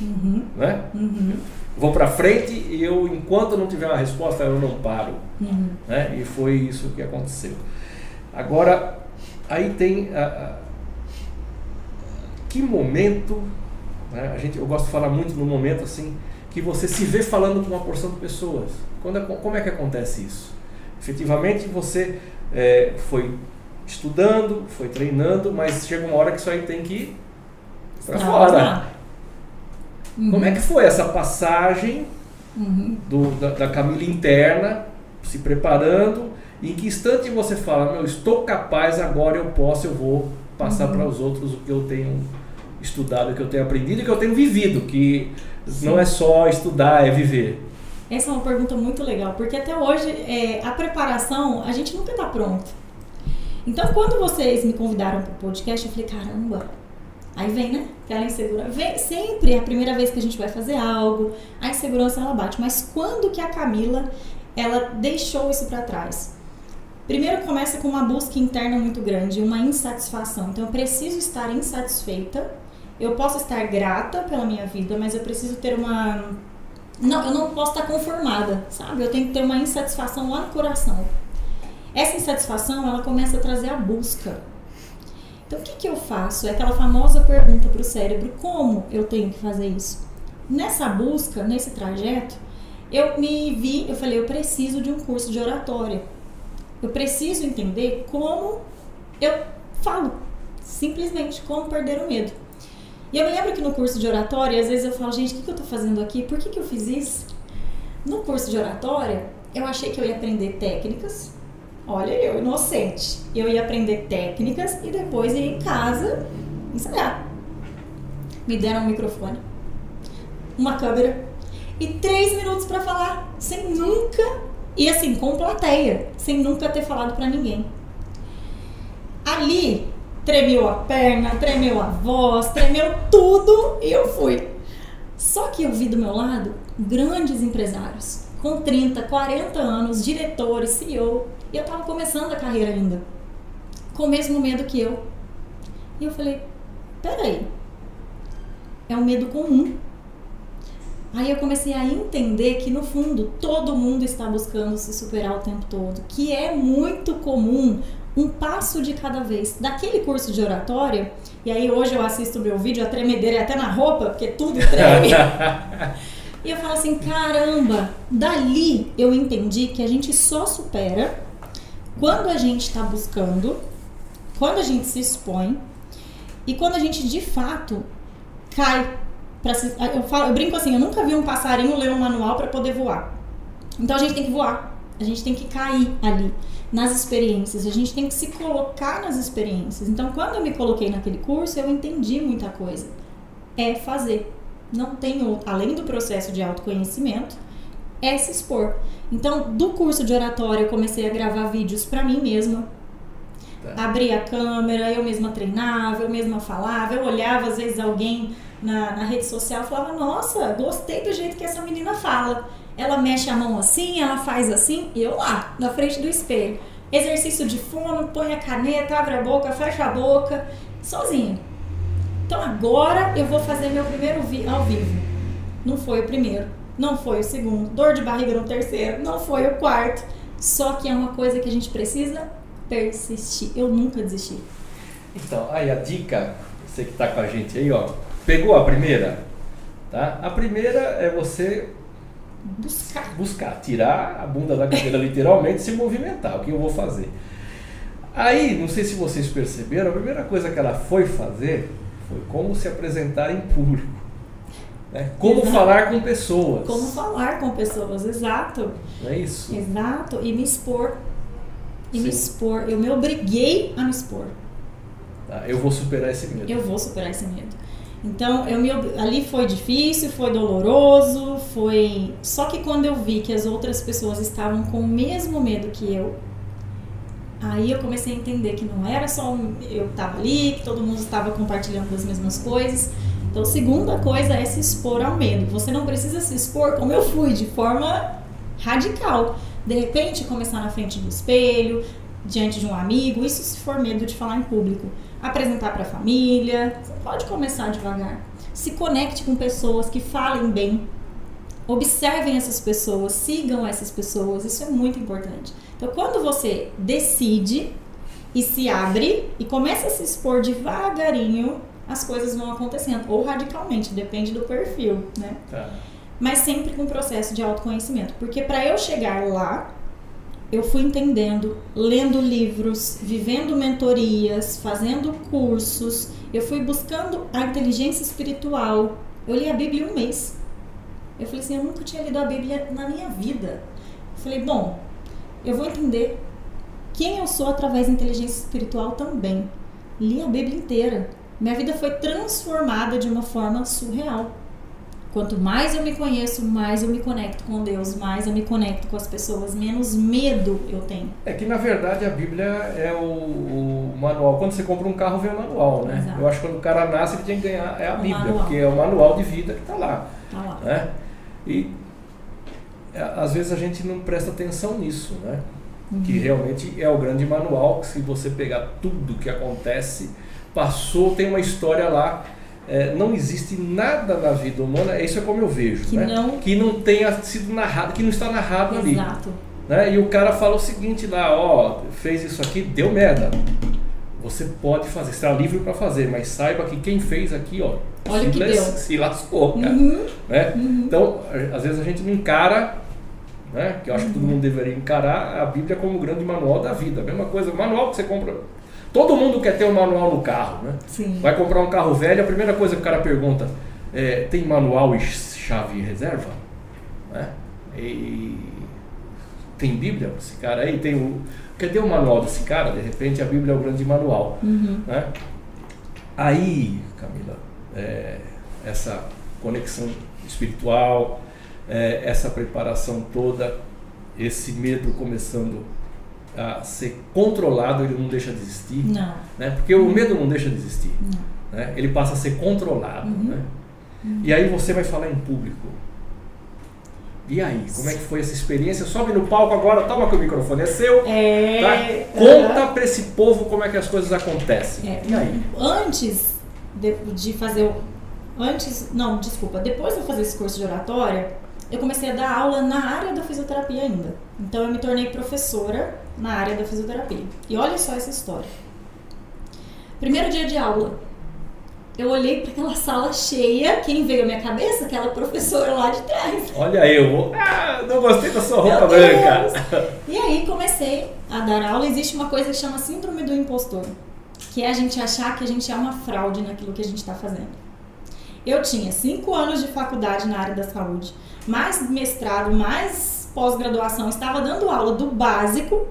Uhum, Né? uhum, Vou para frente e eu, enquanto não tiver uma resposta, eu não paro. uhum. né? E foi isso que aconteceu. Agora, aí tem a, a- que momento, né? a gente, eu gosto de falar muito no momento assim, que você se vê falando com uma porção de pessoas. Quando, é- como é que acontece isso? Efetivamente você é, foi estudando, foi treinando, mas chega uma hora que isso aí tem que ir para fora. Uhum, Como é que foi essa passagem uhum. do- da, da Camila interna, se preparando Em que instante você fala, meu, estou capaz, agora eu posso, eu vou passar Uhum. para os outros o que eu tenho estudado, o que eu tenho aprendido e o que eu tenho vivido, que não é só estudar, é viver. Essa é uma pergunta muito legal, porque até hoje é, a preparação a gente nunca está pronto. Então, quando vocês me convidaram para o podcast, eu falei, caramba, aí vem, né? Aquela insegurança. Vem sempre é a primeira vez que a gente vai fazer algo, a insegurança ela bate. Mas quando que a Camila ela deixou isso para trás? Primeiro começa com uma busca interna muito grande, uma insatisfação. Então, eu preciso estar insatisfeita. Eu posso estar grata pela minha vida, mas eu preciso ter uma não, eu não posso estar conformada, sabe? Eu tenho que ter uma insatisfação lá no coração. Essa insatisfação, ela começa a trazer a busca. Então, o que, que eu faço? É aquela famosa pergunta para o cérebro: como eu tenho que fazer isso? Nessa busca, nesse trajeto, eu me vi, eu falei: eu preciso de um curso de oratória. Eu preciso entender como eu falo, simplesmente como perder o medo. E eu me lembro que no curso de oratória, às vezes eu falo, gente, o que, eu tô fazendo aqui? Por que, que eu fiz isso? No curso de oratória, eu achei que eu ia aprender técnicas. Olha, eu, inocente. Eu ia aprender técnicas e depois ia em casa ensaiar. Me deram um microfone, uma câmera e três minutos para falar, sem nunca. E assim, com plateia, sem nunca ter falado para ninguém. Ali, tremeu a perna, tremeu a voz, tremeu tudo e eu fui. Só que eu vi do meu lado grandes empresários, com 30, 40 anos, diretores, CEO, e eu tava começando a carreira ainda, com o mesmo medo que eu. E eu falei: peraí, é um medo comum. Aí eu comecei a entender que no fundo todo mundo está buscando se superar o tempo todo, que é muito comum um passo de cada vez. Daquele curso de oratória, e aí hoje eu assisto o meu vídeo, a tremedeira é até na roupa, porque tudo treme. e eu falo assim, caramba, dali eu entendi que a gente só supera quando a gente está buscando, quando a gente se expõe e quando a gente de fato cai para eu falo, eu brinco assim, eu nunca vi um passarinho ler um manual para poder voar. Então a gente tem que voar, a gente tem que cair ali nas experiências, a gente tem que se colocar nas experiências. Então, quando eu me coloquei naquele curso, eu entendi muita coisa. É fazer. Não tem além do processo de autoconhecimento, é se expor. Então, do curso de oratória, eu comecei a gravar vídeos para mim mesma. Tá. Abri a câmera, eu mesma treinava, eu mesma falava, eu olhava às vezes alguém na, na rede social falava: Nossa, gostei do jeito que essa menina fala ela mexe a mão assim, ela faz assim, e eu lá, na frente do espelho. Exercício de fono, põe a caneta, abre a boca, fecha a boca, sozinha. Então agora eu vou fazer meu primeiro vi ao vivo. Não foi o primeiro, não foi o segundo, dor de barriga no terceiro, não foi o quarto. Só que é uma coisa que a gente precisa persistir. Eu nunca desisti. Então, aí a dica, você que está com a gente aí, ó, pegou a primeira? Tá? A primeira é você buscar. Buscar, tirar a bunda da cadeira literalmente, se movimentar. O que eu vou fazer? Aí, não sei se vocês perceberam, a primeira coisa que ela foi fazer foi como se apresentar em público. Né? Como exato. falar com pessoas. Como falar com pessoas, exato. Não é isso? Exato. E me expor. E Sim. me expor. Eu me obriguei a me expor. Tá, eu vou superar esse medo. Eu vou superar esse medo. Então, eu me, ali foi difícil, foi doloroso, foi. Só que quando eu vi que as outras pessoas estavam com o mesmo medo que eu, aí eu comecei a entender que não era só eu estava ali, que todo mundo estava compartilhando as mesmas coisas. Então, segunda coisa é se expor ao medo. Você não precisa se expor como eu fui, de forma radical. De repente, começar na frente do espelho, diante de um amigo, isso se for medo de falar em público apresentar para a família. Você pode começar devagar. Se conecte com pessoas que falem bem. Observem essas pessoas, sigam essas pessoas. Isso é muito importante. Então, quando você decide e se abre e começa a se expor devagarinho, as coisas vão acontecendo. Ou radicalmente, depende do perfil, né? Tá. Mas sempre com o processo de autoconhecimento. Porque para eu chegar lá, eu fui entendendo, lendo livros, vivendo mentorias, fazendo cursos, eu fui buscando a inteligência espiritual. Eu li a Bíblia um mês. Eu falei assim, eu nunca tinha lido a Bíblia na minha vida. Eu falei, bom, eu vou entender quem eu sou através da inteligência espiritual também. Li a Bíblia inteira. Minha vida foi transformada de uma forma surreal. Quanto mais eu me conheço, mais eu me conecto com Deus, mais eu me conecto com as pessoas, menos medo eu tenho. É que na verdade a Bíblia é o, o manual. Quando você compra um carro, vem o manual, né? Exato. Eu acho que quando o cara nasce, ele tem que ganhar é a O Bíblia, manual. porque é o manual de vida que está lá. Tá lá. né? E às vezes a gente não presta atenção nisso, né? Uhum. Que realmente é o grande manual, que se você pegar tudo que acontece, passou, tem uma história lá. É, não existe nada na vida humana, isso é como eu vejo, Que né? não- que não tenha sido narrado, que não está narrado ali. Exato. Né? E o cara fala o seguinte lá, ó, fez isso aqui, deu merda. Você pode fazer, está livre para fazer, mas saiba que quem fez aqui, ó, Olha se, que deu. se lascou, cara. Uhum. Né? Então, a- às vezes a gente não encara, né? que eu acho que todo mundo deveria encarar a Bíblia como o grande manual da vida. A mesma coisa, manual que você compra. Todo mundo quer ter um manual no carro, né? Sim. Vai comprar um carro velho, a primeira coisa que o cara pergunta é, tem manual e chave reserva? Né? E tem Bíblia esse cara aí? Tem o... Cadê o manual desse cara? De repente a Bíblia é o grande manual. Uhum. Né? Aí, Camila, é, essa conexão espiritual, é, essa preparação toda, esse medo começando a ser controlado, ele não deixa de existir. Não. Né? Porque o medo não deixa de existir. Não. Né? Ele passa a ser controlado. Uhum. Né? E aí você vai falar em público. E aí, como é que foi essa experiência? Sobe no palco agora, toma que o microfone é seu. É. Tá? Conta pra esse povo como é que as coisas acontecem. É, E aí? Antes de, de fazer o. Antes. Não, desculpa. Depois de eu fazer esse curso de oratória, eu comecei a dar aula na área da fisioterapia ainda. Então eu me tornei professora na área da fisioterapia. E olha só essa história. Primeiro dia de aula. Eu olhei para aquela sala cheia, quem veio à minha cabeça? Aquela professora lá de trás. Olha eu, ah, não gostei da sua roupa branca. E aí comecei a dar aula. Existe uma coisa que chama síndrome do impostor, que é a gente achar que a gente é uma fraude naquilo que a gente está fazendo. Eu tinha cinco anos de faculdade na área da saúde, mais mestrado, mais pós-graduação, estava dando aula do básico,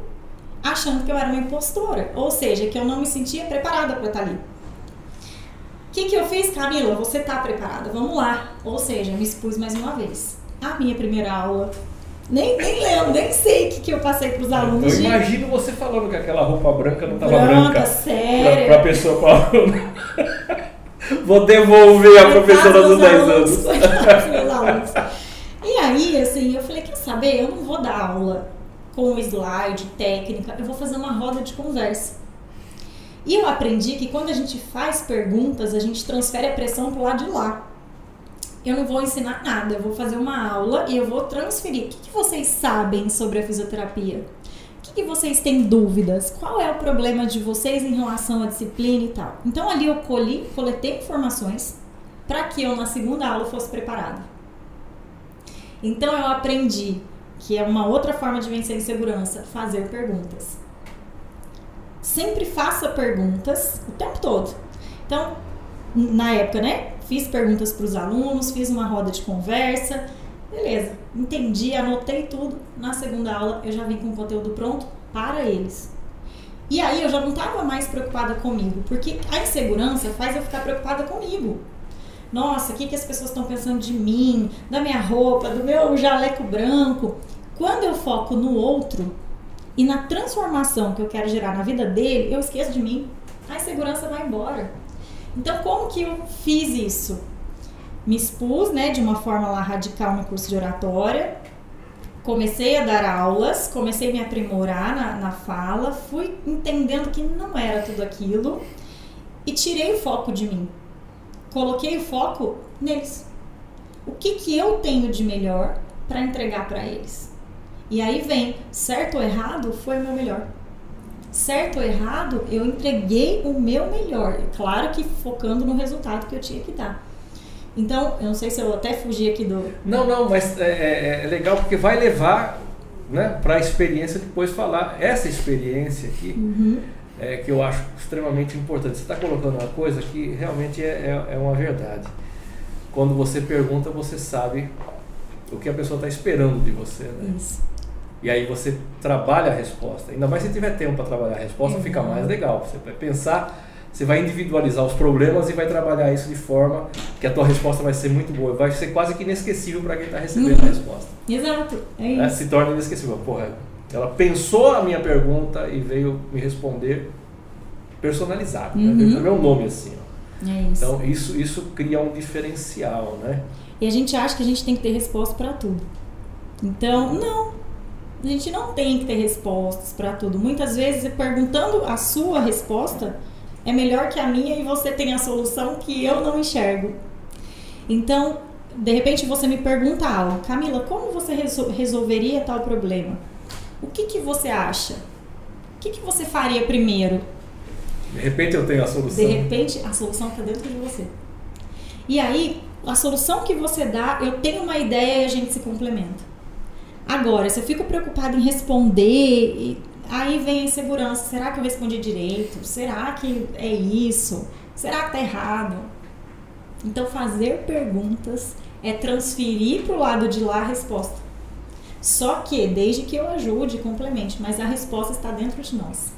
achando que eu era uma impostora, ou seja, que eu não me sentia preparada para estar ali. O que, que eu fiz, Camila? Você tá preparada? Vamos lá. Ou seja, me expus mais uma vez. A minha primeira aula. Nem, nem lembro, nem sei o que, que eu passei para os alunos. Eu de imagino você falando que aquela roupa branca não estava branca, branca. Pra, séria. pra pessoa com Vou devolver a professora dos 10 anos. Alunos. E aí, assim, eu falei, quer saber? Eu não vou dar aula com slide, técnica, eu vou fazer uma roda de conversa. E eu aprendi que quando a gente faz perguntas, a gente transfere a pressão pro lado de lá. Eu não vou ensinar nada, eu vou fazer uma aula e eu vou transferir. O que, que vocês sabem sobre a fisioterapia? O que, que vocês têm dúvidas? Qual é o problema de vocês em relação à disciplina e tal? Então ali eu colhi, coletei informações para que eu na segunda aula fosse preparada. Então eu aprendi que é uma outra forma de vencer a insegurança, fazer perguntas. Sempre faça perguntas o tempo todo. Então, na época, né? Fiz perguntas para os alunos, fiz uma roda de conversa. Beleza, entendi, anotei tudo. Na segunda aula eu já vim com o conteúdo pronto para eles. E aí eu já não estava mais preocupada comigo, porque a insegurança faz eu ficar preocupada comigo. Nossa, o que, que as pessoas estão pensando de mim, da minha roupa, do meu jaleco branco? Quando eu foco no outro e na transformação que eu quero gerar na vida dele, eu esqueço de mim. A insegurança vai embora. Então, como que eu fiz isso? Me expus, né, de uma forma lá radical no curso de oratória. Comecei a dar aulas, comecei a me aprimorar na, na fala, fui entendendo que não era tudo aquilo e tirei o foco de mim. Coloquei o foco neles. O que, que eu tenho de melhor para entregar para eles? E aí vem, certo ou errado, foi o meu melhor. Certo ou errado, eu entreguei o meu melhor. Claro que focando no resultado que eu tinha que dar. Então, eu não sei se eu até fugi aqui do. Não, não, mas é, é- é legal porque vai levar né, para a experiência depois falar. Essa experiência aqui Uhum. É que eu acho extremamente importante. Você está colocando uma coisa que realmente é, é, é uma verdade. Quando você pergunta, você sabe o que a pessoa está esperando de você. Né? Isso. E aí você trabalha a resposta. Ainda mais se tiver tempo para trabalhar a resposta, fica mais legal. Você vai pensar, você vai individualizar os problemas e vai trabalhar isso de forma que a tua resposta vai ser muito boa. Vai ser quase que inesquecível para quem está recebendo Uhum. a resposta. Exato, é Né? isso. Se torna inesquecível. Porra, ela pensou a minha pergunta e veio me responder personalizado. Né? Uhum. Veio com o meu nome assim. ó. É isso. Então isso, isso cria um diferencial, né? E a gente acha que a gente tem que ter resposta para tudo. Então, não. A gente não tem que ter respostas para tudo. Muitas vezes, perguntando a sua resposta é melhor que a minha e você tem a solução que eu não enxergo. Então, de repente você me pergunta algo, Camila, como você resol- resolveria tal problema? O que, que você acha? O que, que você faria primeiro? De repente eu tenho a solução. De repente, a solução está dentro de você. E aí, a solução que você dá, eu tenho uma ideia e a gente se complementa. Agora, se eu fico preocupada em responder, aí vem a insegurança. Será que eu respondi direito? Será que é isso? Será que tá errado? Então, fazer perguntas é transferir para o lado de lá a resposta. Só que, desde que eu ajude, complemente, mas a resposta está dentro de nós.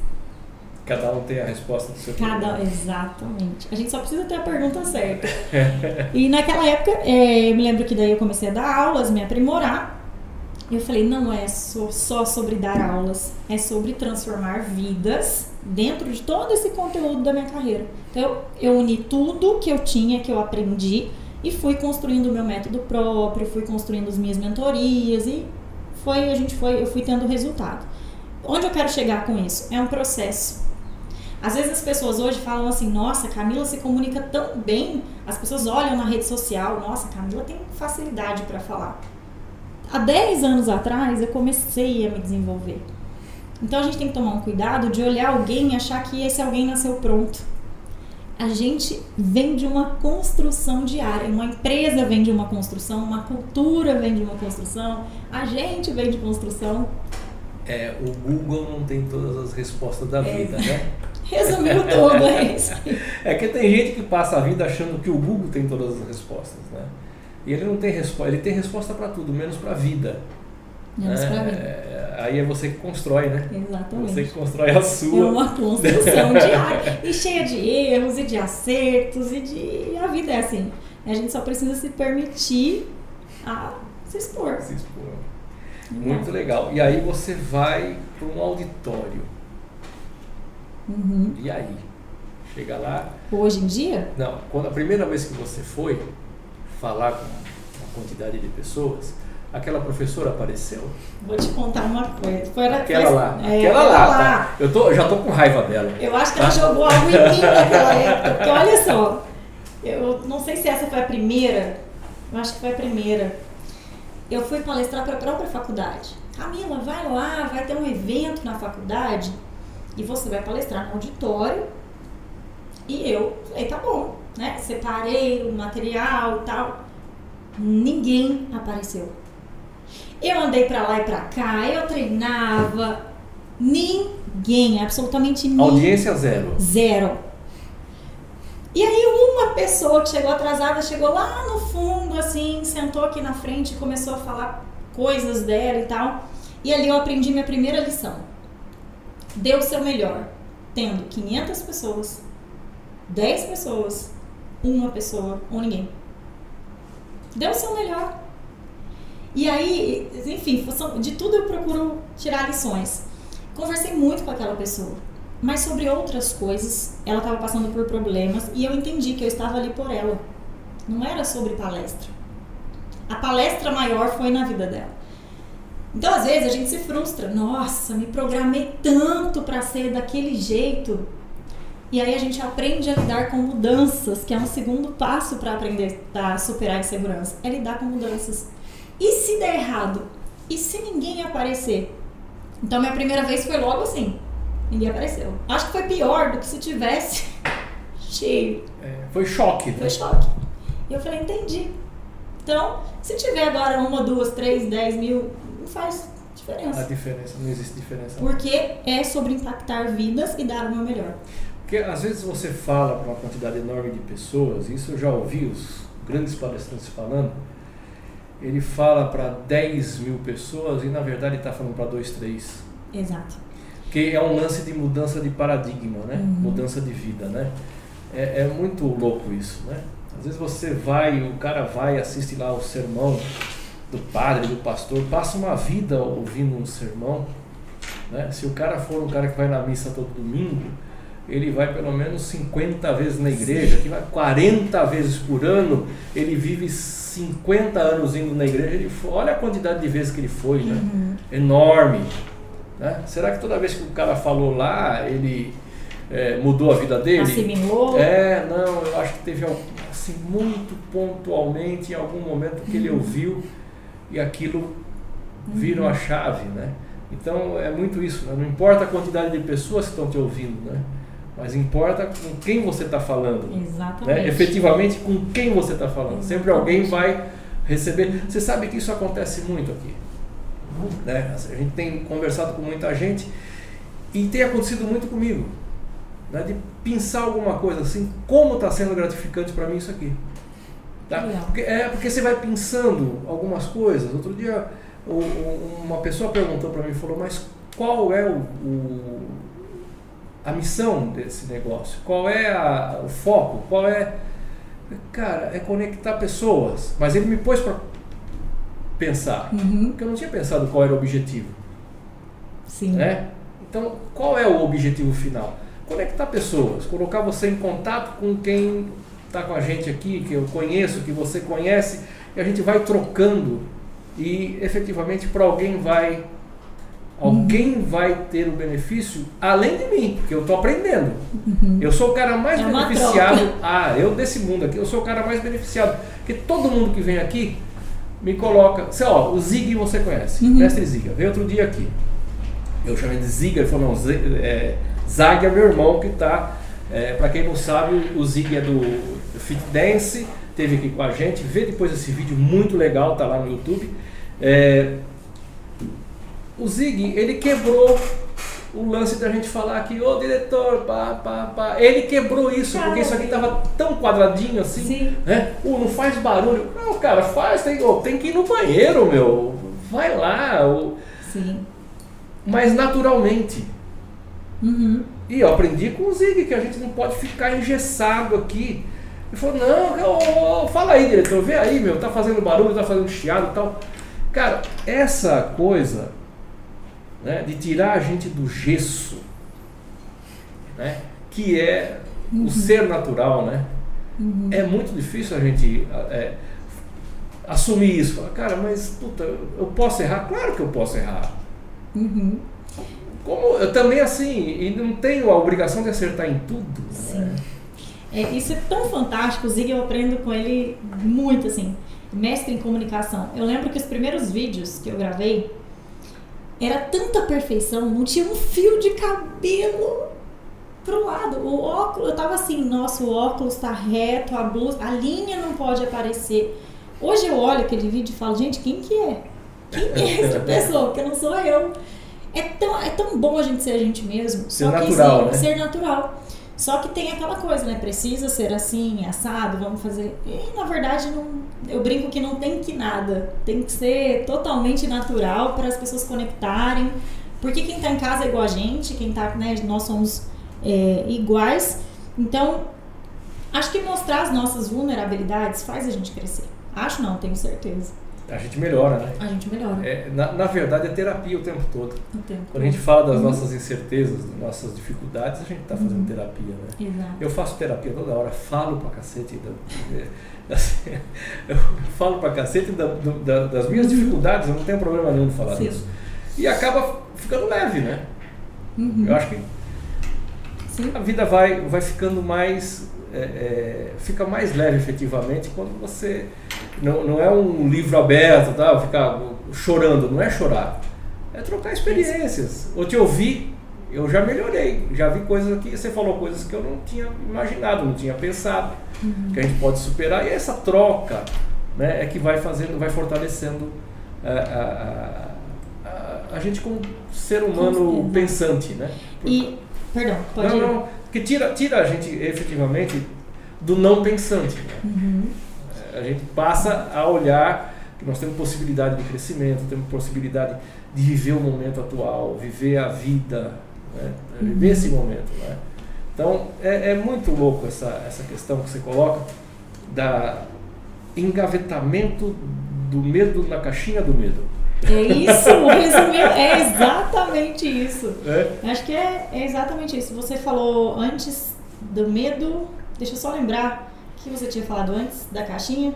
Cada um tem a resposta do seu Cada, problema. exatamente. A gente só precisa ter a pergunta certa. e naquela época, é, eu me lembro que daí eu comecei a dar aulas, me aprimorar. E eu falei, não é só, só sobre dar aulas, é sobre transformar vidas dentro de todo esse conteúdo da minha carreira. Então, eu, eu uni tudo que eu tinha, que eu aprendi, e fui construindo o meu método próprio, fui construindo as minhas mentorias, e foi, a gente foi, eu fui tendo resultado. Onde eu quero chegar com isso? É um processo. Às vezes as pessoas hoje falam assim, nossa, Camila se comunica tão bem. As pessoas olham na rede social, nossa, Camila tem facilidade para falar. Há 10 anos atrás eu comecei a me desenvolver. Então a gente tem que tomar um cuidado de olhar alguém e achar que esse alguém nasceu pronto. A gente vem de uma construção diária, uma empresa vem de uma construção, uma cultura vem de uma construção, a gente vem de construção. É, o Google não tem todas as respostas da vida, né? Resumiu tudo, é isso. É que tem gente que passa a vida achando que o Google tem todas as respostas, né? E ele não tem resposta, ele tem resposta para tudo, menos para a vida. Menos né? pra mim. É, aí é você que constrói, né? Exatamente. Você que constrói a É sua. uma construção diária e cheia de erros e de acertos e de a vida é assim. A gente só precisa se permitir a se expor. Se expor. Muito legal. E aí você vai para um auditório. Uhum. E aí? Chega lá. Hoje em dia, Não, quando a primeira vez que você foi falar com uma quantidade de pessoas, aquela professora apareceu? vou te contar uma coisa. Foi, Aquela foi- lá. é, aquela lá. Tá? Eu, tô, já tô com raiva dela. Eu acho que ela jogou algo em mim naquela época. Porque olha só, eu não sei se essa foi a primeira. Eu acho que foi a primeira. Eu fui palestrar para a própria faculdade. Camila, vai lá, vai ter um evento na faculdade e você vai palestrar no auditório. E eu falei, tá bom, né? Separei o material e tal. Ninguém apareceu. Eu andei pra lá e pra cá, eu treinava. Ninguém, absolutamente ninguém. Audiência zero. Zero. E aí uma pessoa que chegou atrasada chegou lá no fundo, assim, sentou aqui na frente e começou a falar coisas dela e tal. E ali eu aprendi minha primeira lição. Dê o seu melhor, tendo 500 pessoas, 10 pessoas, uma pessoa ou ninguém. Dê o seu melhor. E aí, enfim, de tudo eu procuro tirar lições. Conversei muito com aquela pessoa mas sobre outras coisas. Ela estava passando por problemas e eu entendi que eu estava ali por ela. Não era sobre palestra. A palestra maior foi na vida dela. Então, às vezes, a gente se frustra. Nossa, me programei tanto para ser daquele jeito. E aí a gente aprende a lidar com mudanças, que é um segundo passo para aprender a superar a insegurança. É lidar com mudanças. E se der errado? E se ninguém aparecer? Então, minha primeira vez foi logo assim. Ninguém apareceu. Acho que foi pior do que se tivesse cheio. É, foi choque, né? Foi choque. E eu falei, entendi. Então, se tiver agora uma, duas, três, dez mil, não faz A diferença. diferença, não existe diferença. Porque é sobre impactar vidas e dar o meu melhor. Porque às vezes você fala para uma quantidade enorme de pessoas, isso eu já ouvi os grandes palestrantes falando, ele fala para 10 mil pessoas e na verdade está falando para 2, 3. Exato. Que é um lance de mudança de paradigma, né? Uhum. Mudança de vida, né? É, é muito louco isso, né? Às vezes você vai, o cara vai, assiste lá o sermão do padre, do pastor, passa uma vida ouvindo um sermão. Né? Se o cara for um cara que vai na missa todo domingo, ele vai pelo menos 50 vezes na igreja, que vai 40 vezes por ano, ele vive 50 anos indo na igreja, ele foi, olha a quantidade de vezes que ele foi, né? Uhum. Enorme. Né? Será que toda vez que o cara falou lá, ele é, mudou a vida dele? Assimilou? É, não, eu acho que teve assim, muito pontualmente em algum momento que ele Uhum. ouviu e aquilo virou a chave, né? Então é muito isso, né? não importa a quantidade de pessoas que estão te ouvindo, né? Mas importa com quem você está falando, Exatamente. né? Efetivamente com quem você está falando. Sempre alguém Exatamente. vai receber. Você sabe que isso acontece muito aqui, né? A gente tem conversado com muita gente e tem acontecido muito comigo, né? De pensar alguma coisa assim, como está sendo gratificante para mim isso aqui. Tá? Porque, é porque você vai pensando algumas coisas. Outro dia uma pessoa perguntou para mim, falou, mas qual é o, o- a missão desse negócio? Qual é a- o foco? Qual é... Cara, é conectar pessoas. Mas ele me pôs para pensar. Uhum. Porque eu não tinha pensado qual era o objetivo. Sim. Né? Então, qual é o objetivo final? Conectar pessoas, colocar você em contato com quem está com a gente aqui, que eu conheço, que você conhece, e a gente vai trocando e efetivamente para alguém vai alguém vai ter o benefício além de mim, porque eu estou aprendendo. Eu sou o cara mais É beneficiado. troca. Ah, eu desse mundo aqui, eu sou o cara mais beneficiado, porque todo mundo que vem aqui me coloca. Você, ó, o Zig você conhece, Uhum. mestre Ziga, veio outro dia aqui. Eu chamei de Ziga, ele falou, não, Z, é, Zag é meu irmão que está. É, para quem não sabe, o Zig é do Fit Dance, teve aqui com a gente. Vê depois esse vídeo muito legal, tá lá no YouTube. É, o Zig, ele quebrou o lance da gente falar aqui, ô diretor, pá, pá, pá. Ele quebrou isso, porque isso aqui tava tão quadradinho assim, Sim. né? Ô, não faz barulho. Não, cara, faz, tem, ô, tem que ir no banheiro, meu. Vai lá. Sim. mas naturalmente. Uhum. E eu aprendi com o Zig que a gente não pode ficar engessado aqui. Ele falou, não, ô, fala aí, diretor, vê aí, meu, tá fazendo barulho, tá fazendo chiado e tal. Cara, essa coisa né, de tirar a gente do gesso, né, que é o ser natural, né? Uhum. É muito difícil a gente é, assumir isso. Falar, cara, mas puta, eu posso errar? Claro que eu posso errar. Uhum. Como eu também assim, e não tenho a obrigação de acertar em tudo. Sim. né? É, isso é tão fantástico, o Zig eu aprendo com ele muito, assim, mestre em comunicação. Eu lembro que os primeiros vídeos que eu gravei era tanta perfeição, não tinha um fio de cabelo pro lado. O óculos, eu tava assim, nossa, o óculos tá reto, a blusa, a linha não pode aparecer. Hoje eu olho aquele vídeo e falo, gente, quem que é? Quem é essa pessoa? Porque não sou eu. É tão, é tão bom a gente ser a gente mesmo. Ser só que natural, assim, né? ser natural. Só que tem aquela coisa, né? Precisa ser assim, assado, vamos fazer. E na verdade, não, eu brinco que não tem que nada. Tem que ser totalmente natural para as pessoas conectarem. Porque quem tá em casa é igual a gente, quem tá, né? Nós somos é, iguais. Então, acho que mostrar as nossas vulnerabilidades faz a gente crescer. Acho não, tenho certeza. A gente melhora, né? A gente melhora. É, na, na verdade é terapia o tempo todo. o tempo. Quando a gente fala das Uhum. nossas incertezas, das nossas dificuldades, a gente está fazendo Uhum. terapia, né? Exato. Eu faço terapia toda hora, falo pra cacete. da- assim, eu falo pra cacete da- das minhas dificuldades, eu não tenho problema nenhum de falar Uhum. Sim. disso. E acaba ficando leve, né? Uhum. Eu acho que Sim. a vida vai, vai ficando mais. É, é, fica mais leve efetivamente quando você. Não, não é um livro aberto, tá? Ficar chorando, não é chorar. É trocar experiências. Ou te ouvir, eu já melhorei. Já vi coisas aqui, você falou coisas que eu não tinha imaginado, não tinha pensado, Uhum. que a gente pode superar. E essa troca né, é que vai fazendo, vai fortalecendo a, a, a, a- a gente como ser humano pensante, né? E, perdão, pode não, ir. não, que tira, tira a gente efetivamente do não pensante. né? Uhum. A gente passa a olhar que nós temos possibilidade de crescimento, temos possibilidade de viver o momento atual, viver a vida, né? viver uhum. esse momento. Né? Então é, é, muito louco essa, essa questão que você coloca da engavetamento do medo na caixinha do medo. É isso, resumiu, é exatamente isso. É? Acho que é, é exatamente isso. Você falou antes do medo, deixa eu só lembrar que você tinha falado antes da caixinha.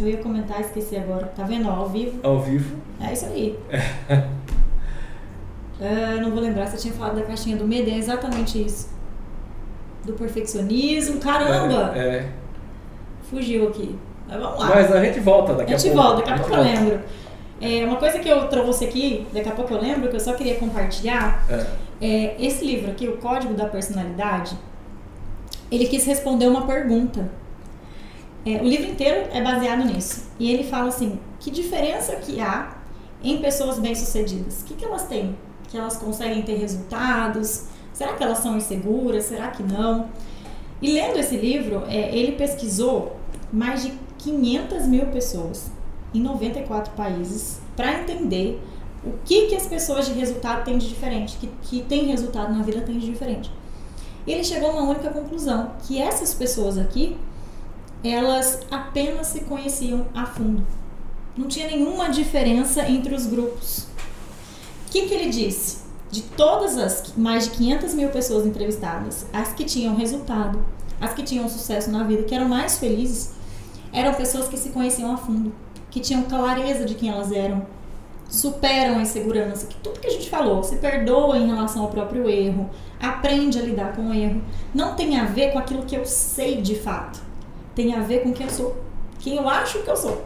Eu ia comentar, esqueci agora. Tá vendo? Ao vivo. Ao vivo. É isso aí. uh, não vou lembrar, você tinha falado da caixinha do medo, é exatamente isso. Do perfeccionismo, caramba! É. é. Fugiu aqui. Mas vamos lá. Mas a gente volta daqui a, a pouco. Volta, daqui a pouco eu lembro. É, uma coisa que eu trouxe aqui, daqui a pouco eu lembro, que eu só queria compartilhar, é. é esse livro aqui, O Código da Personalidade, ele quis responder uma pergunta. É, o livro inteiro é baseado nisso. E ele fala assim, que diferença que há em pessoas bem-sucedidas? O que, que elas têm? Que elas conseguem ter resultados? Será que elas são inseguras? Será que não? E lendo esse livro, é, ele pesquisou mais de 500 mil pessoas em 94 países para entender o que, que as pessoas de resultado têm de diferente, que, que tem resultado na vida tem de diferente. E ele chegou a uma única conclusão, que essas pessoas aqui, elas apenas se conheciam a fundo. Não tinha nenhuma diferença entre os grupos. O que, que ele disse? De todas as mais de 500 mil pessoas entrevistadas, as que tinham resultado, as que tinham sucesso na vida, que eram mais felizes, eram pessoas que se conheciam a fundo, que tinham clareza de quem elas eram, superam a insegurança, que tudo que a gente falou, se perdoa em relação ao próprio erro, aprende a lidar com o erro, não tem a ver com aquilo que eu sei de fato, tem a ver com quem eu sou, quem eu acho que eu sou.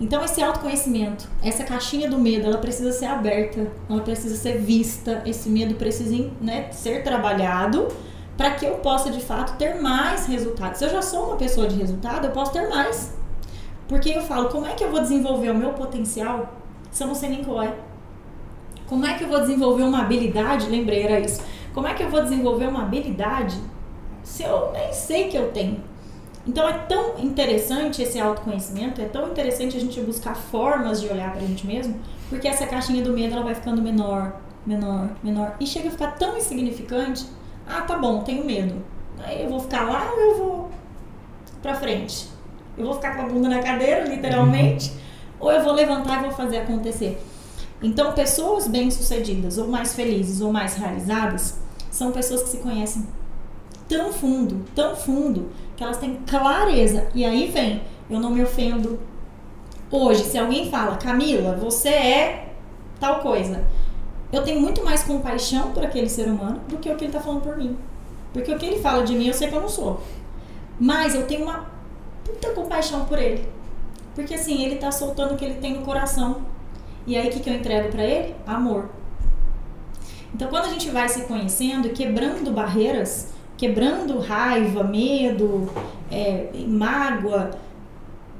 Então esse autoconhecimento, essa caixinha do medo, ela precisa ser aberta, ela precisa ser vista, esse medo precisa né, ser trabalhado para que eu possa de fato ter mais resultados. Se eu já sou uma pessoa de resultado, eu posso ter mais. Porque eu falo, como é que eu vou desenvolver o meu potencial se eu não sei nem qual é? Como é que eu vou desenvolver uma habilidade? Lembrei, era isso. Como é que eu vou desenvolver uma habilidade se eu nem sei que eu tenho? Então é tão interessante esse autoconhecimento, é tão interessante a gente buscar formas de olhar pra gente mesmo, porque essa caixinha do medo ela vai ficando menor, menor, menor e chega a ficar tão insignificante. Ah, tá bom, tenho medo. Aí eu vou ficar lá ou eu vou pra frente? Eu vou ficar com a bunda na cadeira, literalmente, ou eu vou levantar e vou fazer acontecer. Então, pessoas bem-sucedidas, ou mais felizes, ou mais realizadas, são pessoas que se conhecem tão fundo, tão fundo, que elas têm clareza. E aí vem, eu não me ofendo. Hoje, se alguém fala, Camila, você é tal coisa, eu tenho muito mais compaixão por aquele ser humano do que o que ele está falando por mim. Porque o que ele fala de mim, eu sei que eu não sou. Mas eu tenho uma puta compaixão por ele. Porque assim, ele tá soltando o que ele tem no coração. E aí o que, que eu entrego para ele? Amor. Então quando a gente vai se conhecendo e quebrando barreiras, quebrando raiva, medo, é, mágoa,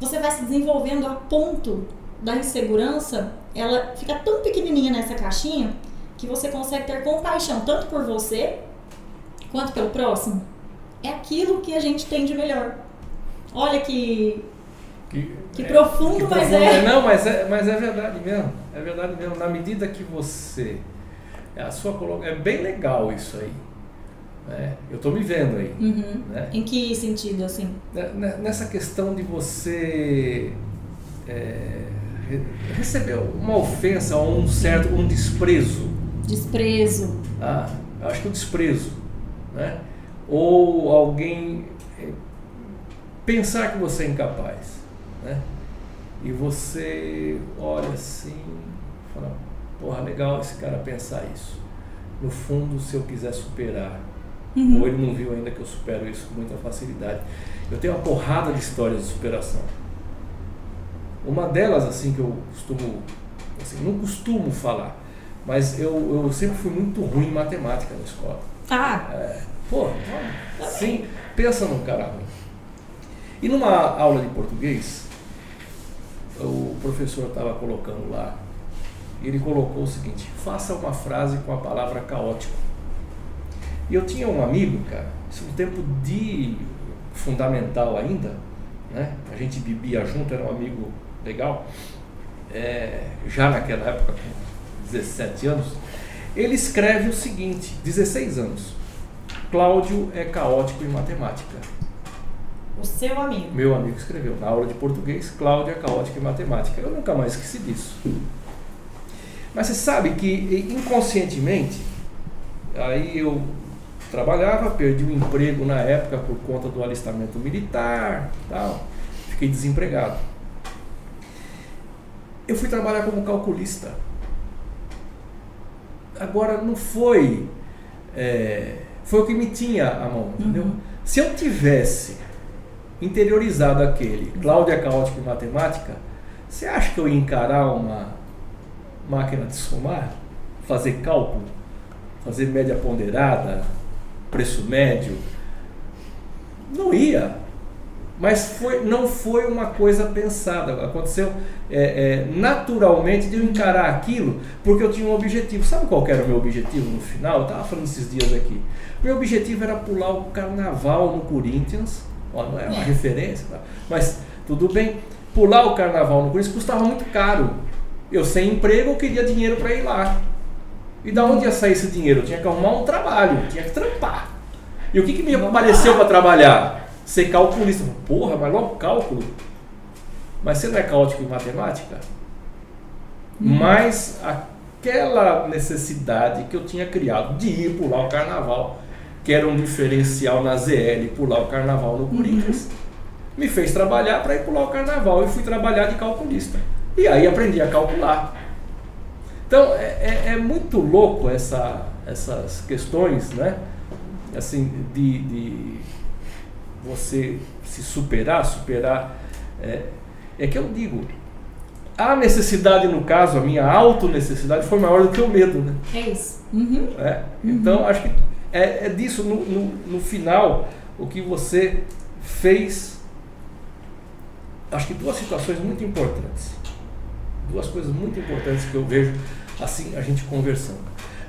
você vai se desenvolvendo a ponto da insegurança, ela fica tão pequenininha nessa caixinha que você consegue ter compaixão tanto por você quanto pelo próximo. É aquilo que a gente tem de melhor. Olha que. Que, que é, profundo, que mas profundo, é. Não, mas é, mas é verdade mesmo. É verdade mesmo. Na medida que você. A sua É bem legal isso aí. Né? Eu estou me vendo aí. Uhum. Né? Em que sentido, assim? Nessa questão de você é, receber uma ofensa ou um certo um desprezo. Desprezo. Ah, eu acho que o desprezo. Né? Ou alguém pensar que você é incapaz, né? E você olha assim, fala, porra, legal esse cara pensar isso. No fundo, se eu quiser superar, uhum. ou ele não viu ainda que eu supero isso com muita facilidade. Eu tenho uma porrada de histórias de superação. Uma delas, assim, que eu costumo, assim, não costumo falar, mas eu, eu sempre fui muito ruim em matemática na escola. Ah! É, pô, sim, pensa num cara ruim. E numa aula de português, o professor estava colocando lá, ele colocou o seguinte: faça uma frase com a palavra caótico. E eu tinha um amigo, cara, isso no tempo de fundamental ainda, né? A gente bebia junto, era um amigo legal, é, já naquela época, com 17 anos, ele escreve o seguinte, 16 anos. Cláudio é caótico em matemática. O seu amigo. Meu amigo escreveu na aula de português, Cláudio é caótico em matemática. Eu nunca mais esqueci disso. Mas você sabe que inconscientemente, aí eu trabalhava, perdi o emprego na época por conta do alistamento militar, tal, fiquei desempregado. Eu fui trabalhar como calculista. Agora não foi é, foi o que me tinha a mão, entendeu? Uhum. Se eu tivesse interiorizado aquele Cláudia Caótica em Matemática, você acha que eu ia encarar uma máquina de somar? Fazer cálculo? Fazer média ponderada? Preço médio? Não ia. Mas foi, não foi uma coisa pensada. Aconteceu é, é, naturalmente de eu encarar aquilo porque eu tinha um objetivo. Sabe qual era o meu objetivo no final? Eu estava falando esses dias aqui. Meu objetivo era pular o carnaval no Corinthians. Ó, não é uma referência, tá? mas tudo bem. Pular o carnaval no Corinthians custava muito caro. Eu sem emprego, eu queria dinheiro para ir lá. E da onde ia sair esse dinheiro? Eu tinha que arrumar um trabalho, tinha que trampar. E o que, que me apareceu para trabalhar? Ser calculista. Porra, mas logo cálculo. Mas você não é caótico em matemática? Hum. Mas aquela necessidade que eu tinha criado de ir pular o carnaval que era um diferencial na ZL, pular o carnaval no Corinthians, uhum. me fez trabalhar para ir pular o carnaval e fui trabalhar de calculista. E aí aprendi a calcular. Então é, é, é muito louco essa, essas questões, né? Assim, de, de você se superar, superar. É, é que eu digo, a necessidade, no caso, a minha auto-necessidade foi maior do que o medo, né? É isso. Uhum. É, então, uhum. acho que é, é disso no, no, no final o que você fez. Acho que duas situações muito importantes. Duas coisas muito importantes que eu vejo assim a gente conversando.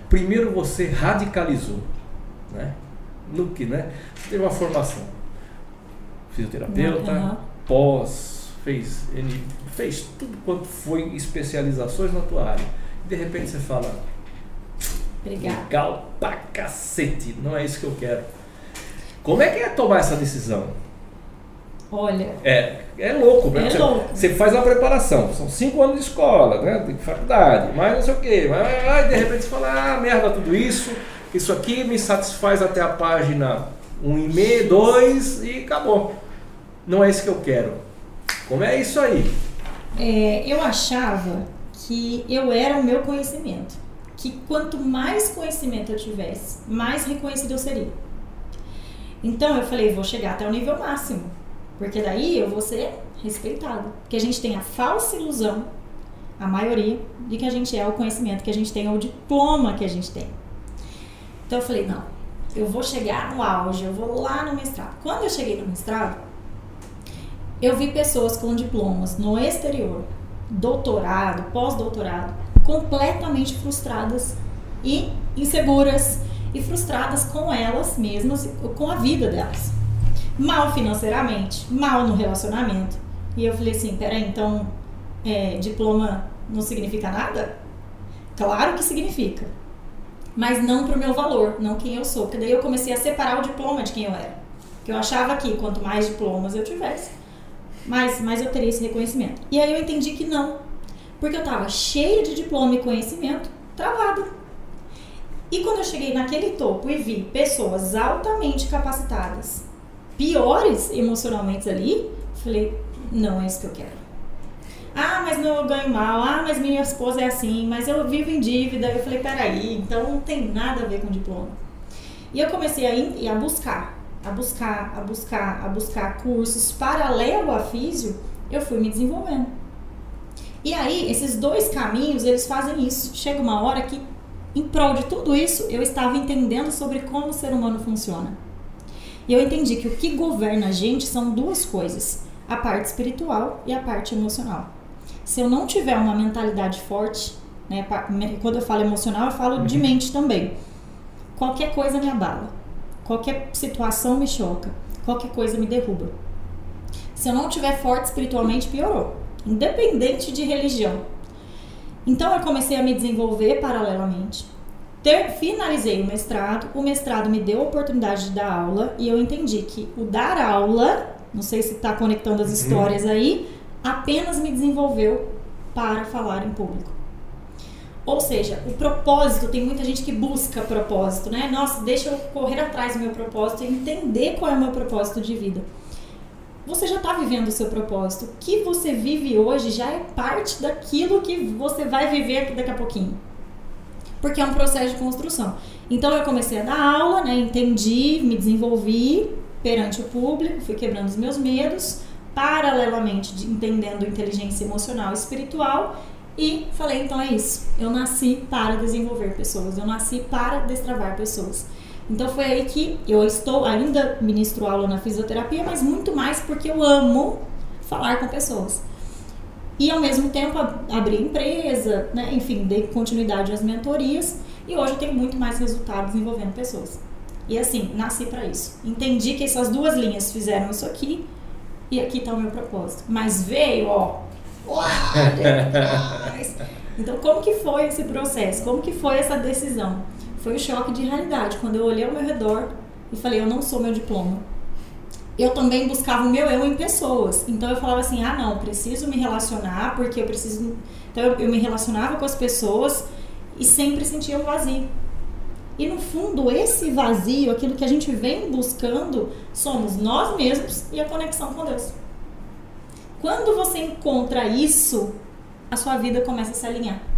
Primeiro você radicalizou, né? No que, né? Você teve uma formação fisioterapeuta, uhum. pós, fez, ele fez tudo quanto foi especializações na tua área. De repente você fala, Obrigada. Legal pra cacete. Não é isso que eu quero. Como é que é tomar essa decisão? Olha. É, é louco, né? É você, louco. Você faz uma preparação, são cinco anos de escola, né? De faculdade, mas não sei o quê. Mas de repente você fala, ah, merda, tudo isso, isso aqui me satisfaz até a página um e meio, dois e acabou. Não é isso que eu quero. Como é isso aí? É, eu achava que eu era o meu conhecimento que quanto mais conhecimento eu tivesse, mais reconhecido eu seria. Então eu falei, vou chegar até o nível máximo, porque daí eu vou ser respeitado. Porque a gente tem a falsa ilusão, a maioria, de que a gente é o conhecimento que a gente tem, ou o diploma que a gente tem. Então eu falei, não, eu vou chegar no auge, eu vou lá no mestrado. Quando eu cheguei no mestrado, eu vi pessoas com diplomas no exterior, doutorado, pós-doutorado, completamente frustradas e inseguras e frustradas com elas mesmas, com a vida delas. Mal financeiramente, mal no relacionamento. E eu falei assim: peraí, então é, diploma não significa nada? Claro que significa, mas não para o meu valor, não quem eu sou. Porque daí eu comecei a separar o diploma de quem eu era. Que eu achava que quanto mais diplomas eu tivesse, mais, mais eu teria esse reconhecimento. E aí eu entendi que não, porque eu estava cheia de diploma e conhecimento, travada. E quando eu cheguei naquele topo e vi pessoas altamente capacitadas, piores emocionalmente ali, falei, não é isso que eu quero. Ah, mas eu ganho mal. Ah, mas minha esposa é assim. Mas eu vivo em dívida. Eu falei, peraí, então não tem nada a ver com diploma. E eu comecei a, ir, a buscar, a buscar, a buscar, a buscar cursos paralelo a físio. Eu fui me desenvolvendo. E aí, esses dois caminhos, eles fazem isso. Chega uma hora que, em prol de tudo isso, eu estava entendendo sobre como o ser humano funciona. E eu entendi que o que governa a gente são duas coisas: a parte espiritual e a parte emocional. Se eu não tiver uma mentalidade forte, né, quando eu falo emocional, eu falo uhum. de mente também. Qualquer coisa me abala, qualquer situação me choca, qualquer coisa me derruba. Se eu não tiver forte espiritualmente, piorou independente de religião. Então eu comecei a me desenvolver paralelamente. Ter, finalizei o mestrado, o mestrado me deu a oportunidade de dar aula e eu entendi que o dar aula, não sei se está conectando as histórias aí, apenas me desenvolveu para falar em público. Ou seja, o propósito, tem muita gente que busca propósito, né? Nossa, deixa eu correr atrás do meu propósito e entender qual é o meu propósito de vida. Você já está vivendo o seu propósito. O que você vive hoje já é parte daquilo que você vai viver daqui a pouquinho. Porque é um processo de construção. Então eu comecei a dar aula, né? Entendi, me desenvolvi perante o público, fui quebrando os meus medos, paralelamente de, entendendo inteligência emocional e espiritual e falei, então é isso. Eu nasci para desenvolver pessoas, eu nasci para destravar pessoas. Então foi aí que eu estou, ainda ministro aula na fisioterapia, mas muito mais porque eu amo falar com pessoas. E ao mesmo tempo abri empresa, né? enfim, dei continuidade às mentorias e hoje eu tenho muito mais resultados envolvendo pessoas. E assim, nasci para isso. Entendi que essas duas linhas fizeram isso aqui e aqui está o meu propósito. Mas veio, ó, então, como que foi esse processo? Como que foi essa decisão? Foi um choque de realidade, quando eu olhei ao meu redor e falei, eu não sou meu diploma. Eu também buscava o meu eu em pessoas. Então eu falava assim, ah não, preciso me relacionar, porque eu preciso... Então eu, eu me relacionava com as pessoas e sempre sentia um vazio. E no fundo, esse vazio, aquilo que a gente vem buscando, somos nós mesmos e a conexão com Deus. Quando você encontra isso, a sua vida começa a se alinhar.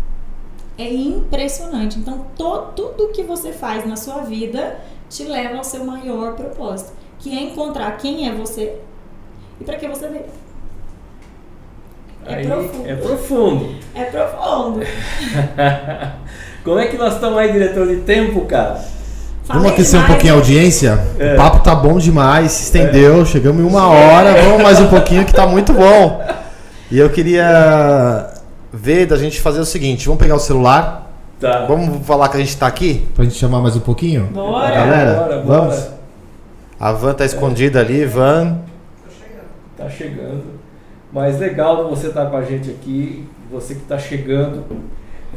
É impressionante. Então, to, tudo que você faz na sua vida te leva ao seu maior propósito, que é encontrar quem é você e para que você veio. É aí, profundo. É profundo. É profundo. Como é que nós estamos aí, diretor de tempo, cara? Vamos aquecer um pouquinho a audiência? É. O papo tá bom demais, se estendeu, é. chegamos em uma hora, vamos mais um pouquinho que tá muito bom. E eu queria ver da gente fazer o seguinte, vamos pegar o celular, tá. vamos falar que a gente tá aqui, pra gente chamar mais um pouquinho? Bora! Galera, bora, bora. vamos? A van tá escondida é. ali, van. Tá chegando. Mas legal você estar tá com a gente aqui, você que tá chegando.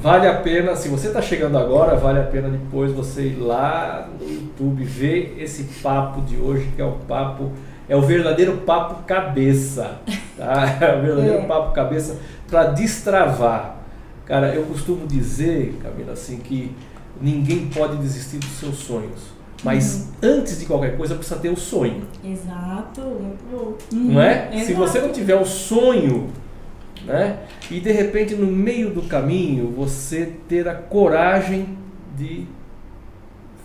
Vale a pena, se você está chegando agora, vale a pena depois você ir lá no YouTube ver esse papo de hoje, que é o papo, é o verdadeiro papo cabeça, tá? É o verdadeiro é. papo cabeça para destravar. Cara, eu costumo dizer, Camila, assim, que ninguém pode desistir dos seus sonhos. Mas uhum. antes de qualquer coisa precisa ter o sonho. Exato, Uhum. Não é? Exato. Se você não tiver o sonho né? E de repente no meio do caminho você ter a coragem de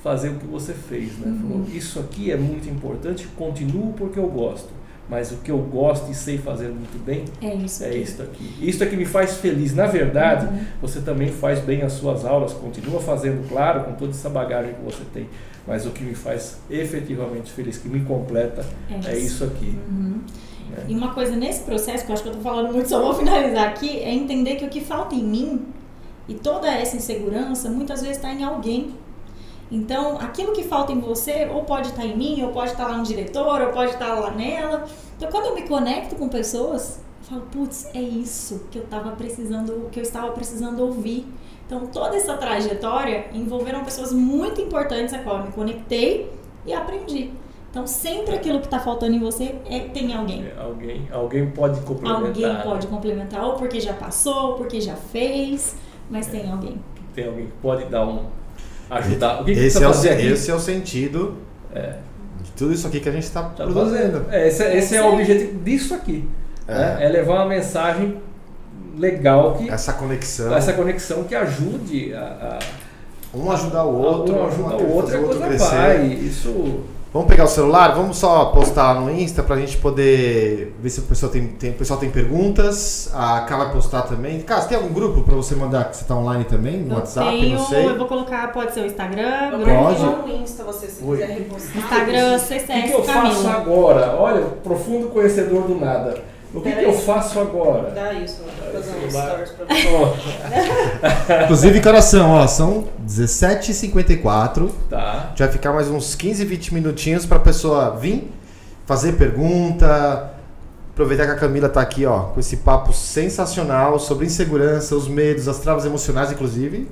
fazer o que você fez, né? Uhum. Falou, isso aqui é muito importante, continuo porque eu gosto, mas o que eu gosto e sei fazer muito bem é isso é aqui. isso aqui. Isso é que me faz feliz. Na verdade, uhum. você também faz bem as suas aulas, continua fazendo, claro, com toda essa bagagem que você tem, mas o que me faz efetivamente feliz, que me completa, é, é isso aqui. Uhum. É. E uma coisa nesse processo, que eu acho que eu tô falando muito, só vou finalizar aqui, é entender que o que falta em mim e toda essa insegurança muitas vezes está em alguém. Então, aquilo que falta em você, ou pode estar tá em mim, ou pode estar tá lá no diretor, ou pode estar tá lá nela. Então, quando eu me conecto com pessoas, eu falo, putz, é isso que eu estava precisando, que eu estava precisando ouvir. Então, toda essa trajetória envolveram pessoas muito importantes a qual eu me conectei e aprendi. Então, sempre aquilo que está faltando em você é, tem alguém. É, alguém. Alguém pode complementar. Alguém pode complementar, ou porque já passou, ou porque já fez, mas é. tem alguém. Tem alguém que pode dar um. Ajudar. O que, que esse, é o, esse é o sentido é. de tudo isso aqui que a gente está tá produzindo. É, esse, é, esse é, o objetivo disso aqui. É. Né? é levar uma mensagem legal que. Essa conexão. Essa conexão que ajude a. a um ajudar o outro, um ajuda o outro, e a coisa vai. Isso Vamos pegar o celular, vamos só postar no Insta pra gente poder ver se o pessoal tem, tem, o pessoal tem perguntas. A Ká vai postar também. Cara, você tem algum grupo pra você mandar que você tá online também? No eu WhatsApp? Tenho, não sei. Eu vou colocar, pode ser o Instagram. Pode. No Insta, você se Oi. quiser repostar. Instagram, CCS O que, que eu faço agora? Olha, profundo conhecedor do nada. O que, que eu faço agora? Dá isso, vou fazer um stories pra você. Inclusive, coração, ó, são 17h54. Tá. A gente vai ficar mais uns 15, 20 minutinhos pra pessoa vir, fazer pergunta, Aproveitar que a Camila tá aqui, ó, com esse papo sensacional sobre insegurança, os medos, as travas emocionais, inclusive.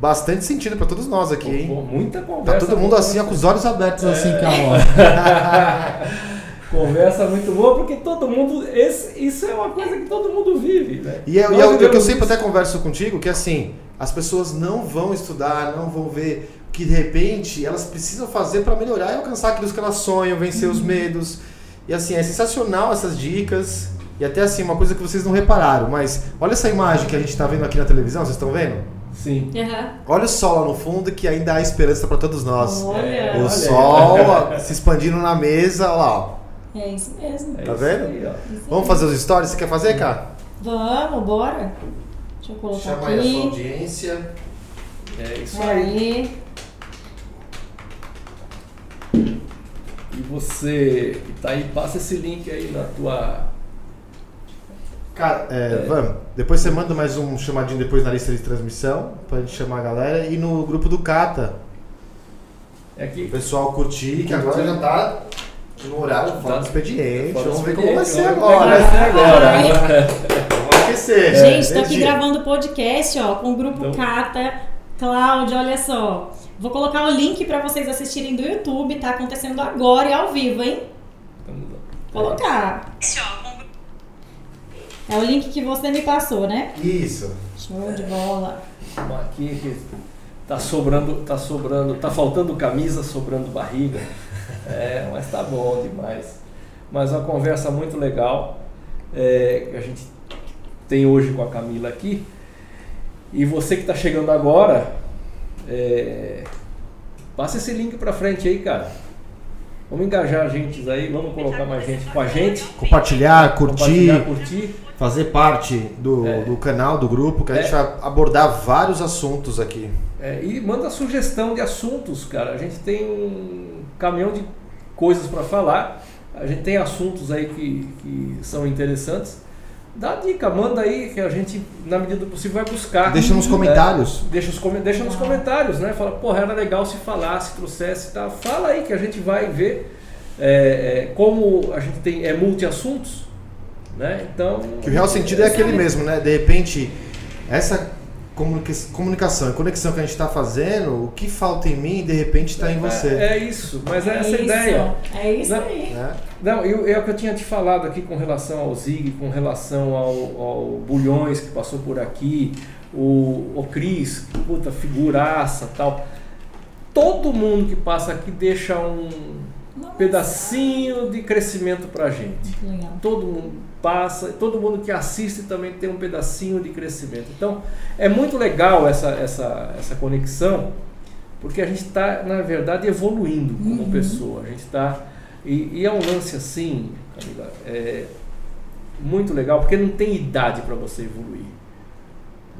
Bastante sentido para todos nós aqui, hein? Pô, muita Tá conversa. todo mundo assim, ó, com os olhos abertos, assim, É. calma. Conversa muito boa, porque todo mundo. Esse, isso é uma coisa que todo mundo vive, né? E é, e é o que eu sempre isso. até converso contigo, que assim, as pessoas não vão estudar, não vão ver que de repente elas precisam fazer para melhorar e alcançar aquilo que elas sonham, vencer os medos. E assim, é sensacional essas dicas. E até assim, uma coisa que vocês não repararam, mas olha essa imagem que a gente tá vendo aqui na televisão, vocês estão vendo? Sim. Aham. Olha o sol lá no fundo que ainda há esperança para todos nós. Olha. É, O olha. sol se expandindo na mesa, olha lá. ó. É isso mesmo. É Tá isso vendo? aí, Vamos fazer os stories? Você quer fazer, cara? Vamos, bora. Deixa eu colocar Chama aí a sua aqui. audiência. É isso aí. Aí. E você que tá aí, passa esse link aí na tua. Cara, é, vamos. Depois você manda mais um chamadinho depois na lista de transmissão pra gente chamar a galera. E no grupo do Cata, É o aqui. pessoal curtir, que agora já tá no horário fora do expediente. Fora Vamos ver como vai ser agora. vai ser agora. Vamos aquecer. Gente, tô aqui Energia. gravando podcast, ó, com o grupo Então- Cata. Cláudia, olha só. Vou colocar o link pra vocês assistirem do YouTube, tá acontecendo agora e ao vivo, hein? Vamos lá. Colocar. É o link que você me passou, né? Isso. Show de bola. Aqui tá sobrando, tá sobrando, tá faltando camisa, sobrando barriga. É, mas tá bom demais. Mas uma conversa muito legal é, que a gente tem hoje com a Camila aqui. E você que está chegando agora, é, passa esse link para frente aí, cara. Vamos engajar a gente aí, vamos colocar mais gente com a gente. Compartilhar, curtir, Compartilhar, curtir. fazer parte do, É. do canal, do grupo, que a É. gente vai abordar vários assuntos aqui. É, e manda sugestão de assuntos, cara. A gente tem um caminhão de coisas para falar. A gente tem assuntos aí que, que são interessantes. Dá dica, manda aí que a gente, na medida do possível, vai buscar. Deixa nos É, comentários. deixa, os, deixa nos comentários, né? Fala, porra, era legal se falasse, trouxesse e tal. Fala aí que a gente vai ver é, é, como a gente tem é multi-assuntos, né? Então. Que o real sentido é aquele sabe? mesmo, né? De repente, essa comunica- comunicação e conexão que a gente está fazendo, o que falta em mim, de repente está em você. É, é isso, mas é, essa isso. ideia. É isso Não. aí. né? Não, eu, é o que eu tinha te falado aqui com relação ao Zig, com relação ao, ao Bulhões que passou por aqui, o, o Cris, que puta figuraça tal. Todo mundo que passa aqui deixa um Nossa. pedacinho de crescimento pra gente. Legal. Todo mundo passa, todo mundo que assiste também tem um pedacinho de crescimento. Então é muito legal essa, essa, essa conexão, porque a gente está, na verdade, evoluindo como Uhum. pessoa. A gente está. E, e é um lance assim, Camila, é muito legal, porque não tem idade para você evoluir.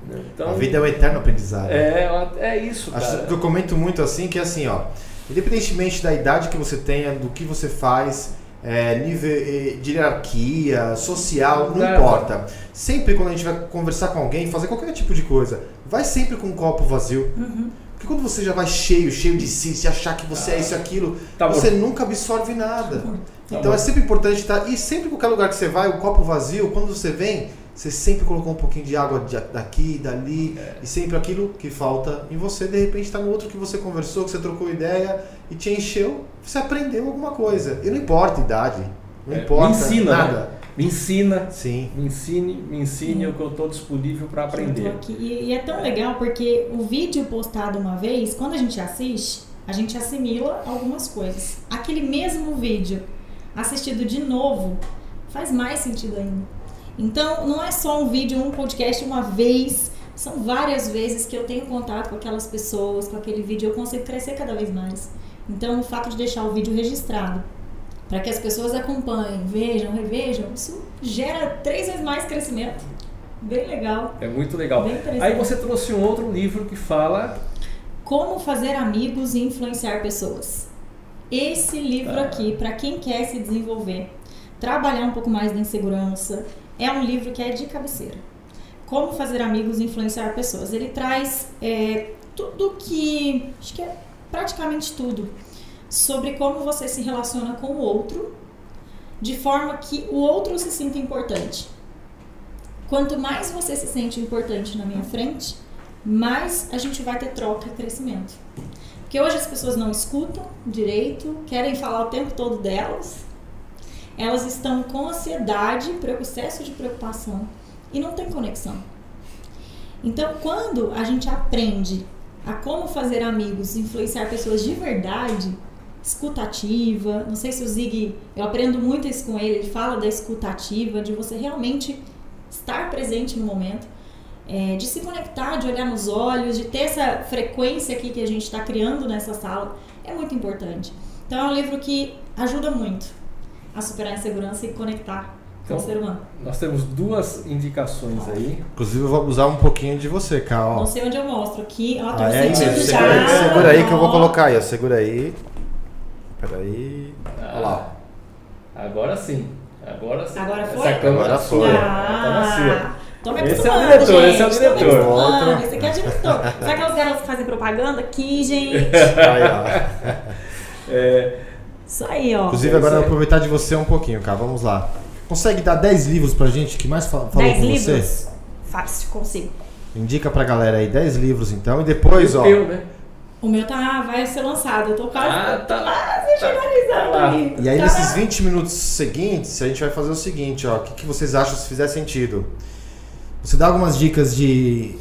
Entendeu? Então, A vida é um eterno aprendizado. é, é isso, Acho cara. que eu comento muito assim, que é assim, ó, independentemente da idade que você tenha, do que você faz, é, nível eh, de hierarquia, social, não Nada. importa. Sempre quando a gente vai conversar com alguém, fazer qualquer tipo de coisa, vai sempre com um copo vazio. Uhum. Porque quando você já vai cheio, cheio de si, se achar que você é isso e aquilo, Tá você morto. nunca absorve nada. Tá Então morto. é sempre importante estar. E sempre qualquer lugar que você vai, o copo vazio, quando você vem, você sempre colocou um pouquinho de água daqui, dali, É. e sempre aquilo que falta em você, de repente está no outro que você conversou, que você trocou ideia e te encheu, você aprendeu alguma coisa. E não importa a idade, não É, importa me ensina, nada. Me ensina, Sim. me ensine, me ensine o que eu estou disponível para aprender. aqui. E, e é tão legal porque o vídeo postado uma vez, quando a gente assiste, a gente assimila algumas coisas. Aquele mesmo vídeo assistido de novo faz mais sentido ainda. Então, não é só um vídeo, um podcast uma vez, são várias vezes que eu tenho contato com aquelas pessoas, com aquele vídeo, eu consigo crescer cada vez mais. Então, o fato de deixar o vídeo registrado para que as pessoas acompanhem, vejam, revejam, isso gera três vezes mais crescimento. Bem legal. É muito legal. Aí você trouxe um outro livro que fala. Como fazer amigos e influenciar pessoas. Esse livro Tá. aqui, para quem quer se desenvolver, trabalhar um pouco mais da insegurança, é um livro que é de cabeceira. Como fazer amigos e influenciar pessoas. Ele traz é, tudo que. Acho que é praticamente tudo. Sobre como você se relaciona com o outro de forma que o outro se sinta importante. Quanto mais você se sente importante na minha frente, mais a gente vai ter troca e crescimento. Porque hoje as pessoas não escutam direito, querem falar o tempo todo delas, elas estão com ansiedade, excesso de preocupação e não tem conexão. Então, quando a gente aprende a como fazer amigos, influenciar pessoas de verdade, escutativa, não sei se o Zig, eu aprendo muito isso com ele, ele fala da escutativa, de você realmente estar presente no momento, é, de se conectar, de olhar nos olhos, de ter essa frequência aqui que a gente está criando nessa sala, é muito importante. Então é um livro que ajuda muito a superar a insegurança e conectar então, com o ser humano. Nós temos duas indicações aí. Inclusive eu vou abusar um pouquinho de você, Cal. Não sei onde eu mostro aqui. Ó, tô ah, é já. Segura aí, segura aí que eu vou colocar aí, ó. Segura aí. Peraí. Ah, Olha lá. Agora sim. Agora sim. Agora foi? Essa câmera Agora foi. Ah, me Esse é o diretor, gente. esse é o diretor. Outro. Esse aqui é o diretor. Sabe aquelas garotas que fazem propaganda aqui, gente? Aí, ó. É, Isso aí, ó. Inclusive agora eu vou aproveitar de você um pouquinho, Cal. Vamos lá. Consegue dar 10 livros pra gente que mais fa- falou 10 com livros? você? Fácil, consigo. Indica pra galera aí 10 livros então e depois, o ó. teu, né? O meu tá, vai ser lançado. Eu tô quase, Ah, tá. quase tá- finalizando tá ali. E aí Tá nesses na- 20 minutos seguintes, a gente vai fazer o seguinte, ó. O que, que vocês acham se fizer sentido? Você dá algumas dicas de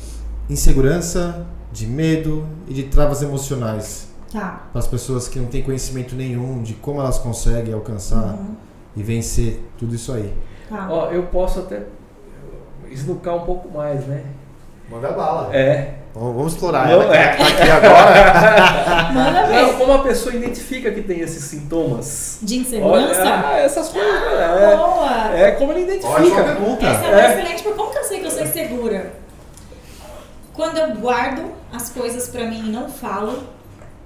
insegurança, de medo e de travas emocionais Tá. para as pessoas que não têm conhecimento nenhum de como elas conseguem alcançar Uhum. e vencer tudo isso aí. Tá. Ó, eu posso até esnucar um pouco mais, né? Manda bala. É. Vamos, vamos explorar Não, ela é. tá aqui agora. Manda ver. como a pessoa identifica que tem esses sintomas? De insegurança? Olha, ah, essas coisas. É, Boa. é como ele Ótima identifica. pergunta. Essa é, É. excelente, porque como que eu sei que eu sou insegura? Quando eu guardo as coisas pra mim e não falo,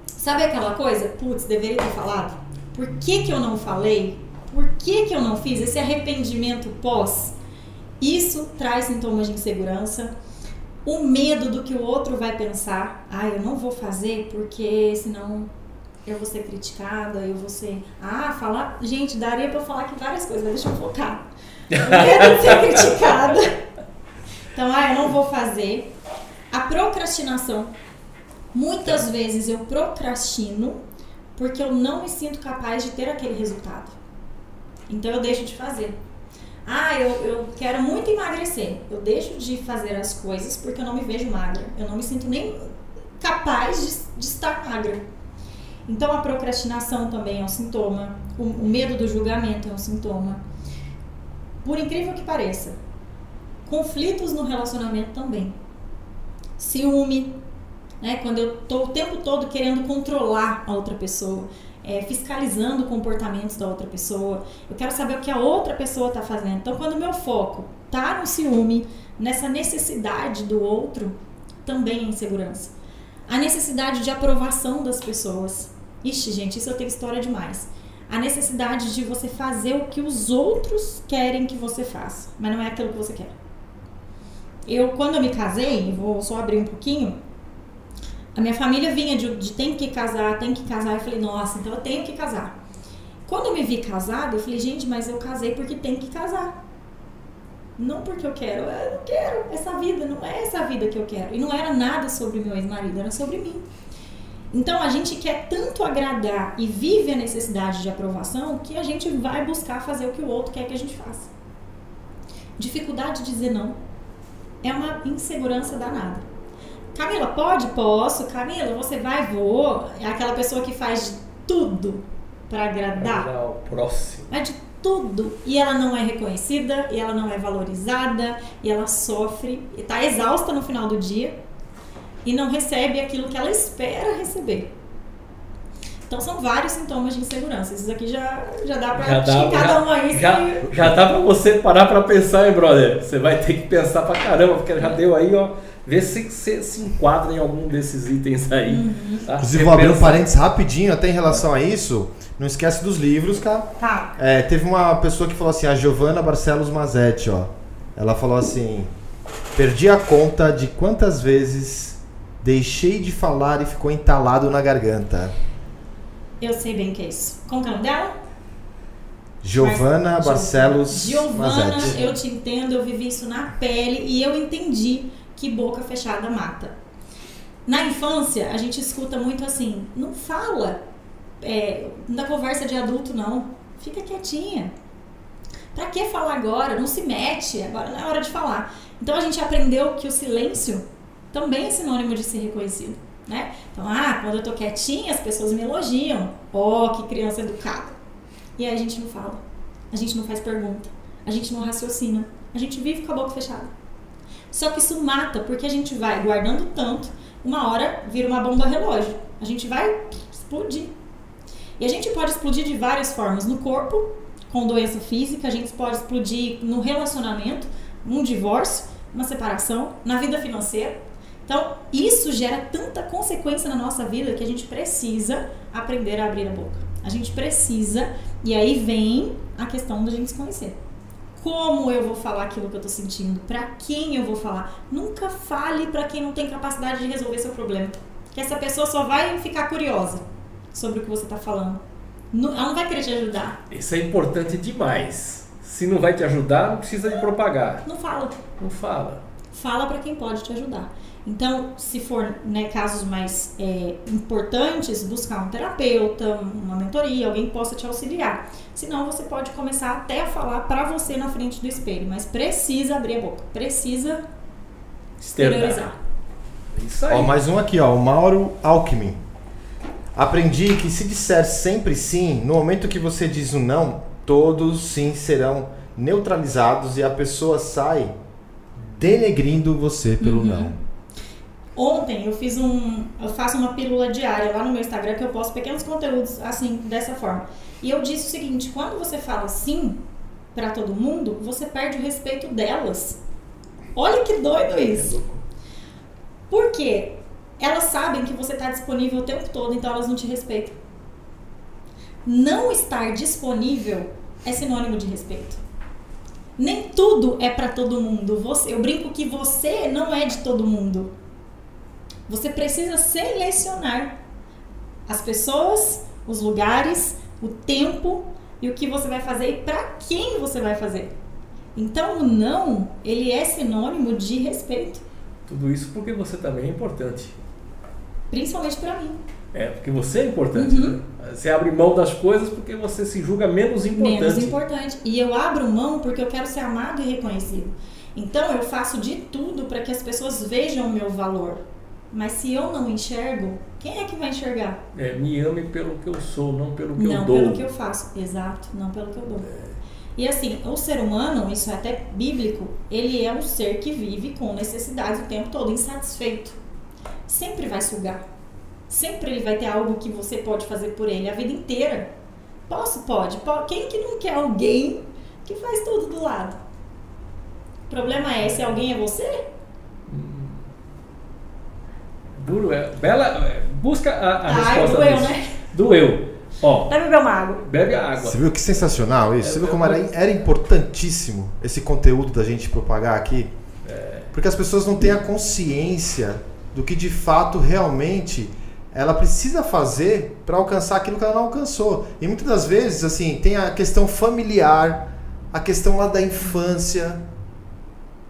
sabe aquela coisa? Putz, deveria ter falado? Por que que eu não falei? Por que que eu não fiz? Esse arrependimento pós, isso traz sintomas de insegurança. O medo do que o outro vai pensar. Ah, eu não vou fazer porque senão eu vou ser criticada, eu vou ser... Ah, falar... Gente, daria pra eu falar aqui várias coisas, mas deixa eu focar. Medo de ser criticada. Então, ah, eu não vou fazer. A procrastinação. Muitas vezes eu procrastino porque eu não me sinto capaz de ter aquele resultado. Então eu deixo de fazer. Ah, eu, eu quero muito emagrecer. Eu deixo de fazer as coisas porque eu não me vejo magra. Eu não me sinto nem capaz de, de estar magra. Então a procrastinação também é um sintoma. O, o medo do julgamento é um sintoma. Por incrível que pareça, conflitos no relacionamento também. Ciúme, né? Quando eu tô o tempo todo querendo controlar a outra pessoa, é, fiscalizando comportamentos da outra pessoa, eu quero saber o que a outra pessoa tá fazendo. Então, quando o meu foco tá no ciúme, nessa necessidade do outro, também é insegurança. A necessidade de aprovação das pessoas. Ixi, gente, isso eu tenho história demais. A necessidade de você fazer o que os outros querem que você faça, mas não é aquilo que você quer. Eu, quando eu me casei, vou só abrir um pouquinho, a minha família vinha de, de tem que casar, tem que casar. Eu falei, nossa, então eu tenho que casar. Quando eu me vi casada, eu falei, gente, mas eu casei porque tem que casar. Não porque eu quero, eu não quero essa vida, não é essa vida que eu quero. E não era nada sobre meu ex-marido, era sobre mim. Então a gente quer tanto agradar e vive a necessidade de aprovação que a gente vai buscar fazer o que o outro quer que a gente faça. Dificuldade de dizer não é uma insegurança danada. Camila, pode? Posso. Camila, você vai? Vou. É aquela pessoa que faz de tudo para agradar. Agradar o próximo. Mas de tudo. E ela não é reconhecida, e ela não é valorizada, e ela sofre, e tá exausta no final do dia e não recebe aquilo que ela espera receber. Então são vários sintomas de insegurança. Esses aqui já, já dá pra Já dá, cada já, um aí já, já dá pra você parar pra pensar, hein, brother? Você vai ter que pensar pra caramba, porque já deu aí, ó. Vê se você se enquadra em algum desses itens aí. Uhum. Tá? Inclusive, vou abrir um parênteses rapidinho até em relação a isso. Não esquece dos livros, cara. Tá. É, teve uma pessoa que falou assim, a Giovanna Barcelos Mazetti, ó. Ela falou assim: perdi a conta de quantas vezes deixei de falar e ficou entalado na garganta. Eu sei bem o que é isso. Como que é o nome dela? Giovana Mas- Barcelos Giovana, eu te entendo, eu vivi isso na pele e eu entendi que boca fechada mata. Na infância, a gente escuta muito assim, não fala é, na conversa de adulto, não. Fica quietinha. Pra que falar agora? Não se mete, agora não é hora de falar. Então a gente aprendeu que o silêncio também é sinônimo de ser reconhecido, né? Então, ah, quando eu tô quietinha, as pessoas me elogiam. Oh, que criança educada. E aí a gente não fala. A gente não faz pergunta. A gente não raciocina. A gente vive com a boca fechada. Só que isso mata, porque a gente vai guardando tanto, uma hora vira uma bomba relógio. A gente vai explodir. E a gente pode explodir de várias formas. No corpo, com doença física, a gente pode explodir no relacionamento, um divórcio, uma separação, na vida financeira. Então, isso gera tanta consequência na nossa vida que a gente precisa aprender a abrir a boca. A gente precisa, e aí vem a questão da gente se conhecer. Como eu vou falar aquilo que eu tô sentindo? Pra quem eu vou falar? Nunca fale pra quem não tem capacidade de resolver seu problema. Que essa pessoa só vai ficar curiosa sobre o que você tá falando. Não- Ela não vai querer te ajudar. Isso é importante demais. Se não vai te ajudar, não precisa de propagar. Não fala. Não fala. fala para quem pode te ajudar. Então, se for né, casos mais é, importantes, buscar um terapeuta, uma mentoria, alguém que possa te auxiliar. Senão, você pode começar até a falar para você na frente do espelho, mas precisa abrir a boca, precisa exteriorizar. Isso aí. Ó, mais um aqui, ó, o Mauro Alckmin. Aprendi que se disser sempre sim, no momento que você diz um não, todos sim serão neutralizados e a pessoa sai denegrindo você pelo Uhum. não. Ontem eu fiz um. Eu faço uma pílula diária lá no meu Instagram que eu posto pequenos conteúdos assim, dessa forma. E eu disse o seguinte: quando você fala sim para todo mundo, você perde o respeito delas. Olha que doido isso. Por quê? Elas sabem que você está disponível o tempo todo, então elas não te respeitam. Não estar disponível é sinônimo de respeito. Nem tudo é para todo mundo. Você, eu brinco que você não é de todo mundo. Você precisa selecionar as pessoas, os lugares, o tempo e o que você vai fazer e para quem você vai fazer. Então, o não, ele é sinônimo de respeito, Tudo isso porque você também é importante. principalmente para mim. É, porque você é importante. Uhum. Né? Você abre mão das coisas porque você se julga menos importante. Menos importante. E eu abro mão porque eu quero ser amado e reconhecido. Então eu faço de tudo para que as pessoas vejam o meu valor. Mas se eu não enxergo, quem é que vai enxergar? É, me ame pelo que eu sou, não pelo que não eu dou. pelo que eu faço. Exato, não pelo que eu dou. E assim, o ser humano, isso é até bíblico, ele é um ser que vive com necessidades o tempo todo, insatisfeito. Sempre vai sugar. Sempre ele vai ter algo que você pode fazer por ele a vida inteira. Posso? Pode. Po- Quem que não quer alguém que faz tudo do lado? O problema é, se alguém é você, Duro é. Bela. é, Busca a, a ai, resposta doeu, disso. né? Doeu. Ó, Vai beber uma água. bebe a água. Você viu que sensacional isso? É, Você viu é como era, era importantíssimo esse conteúdo da gente propagar aqui? Porque as pessoas não têm a consciência do que de fato realmente ela precisa fazer para alcançar aquilo que ela não alcançou. E muitas das vezes, assim, tem a questão familiar, a questão lá da infância,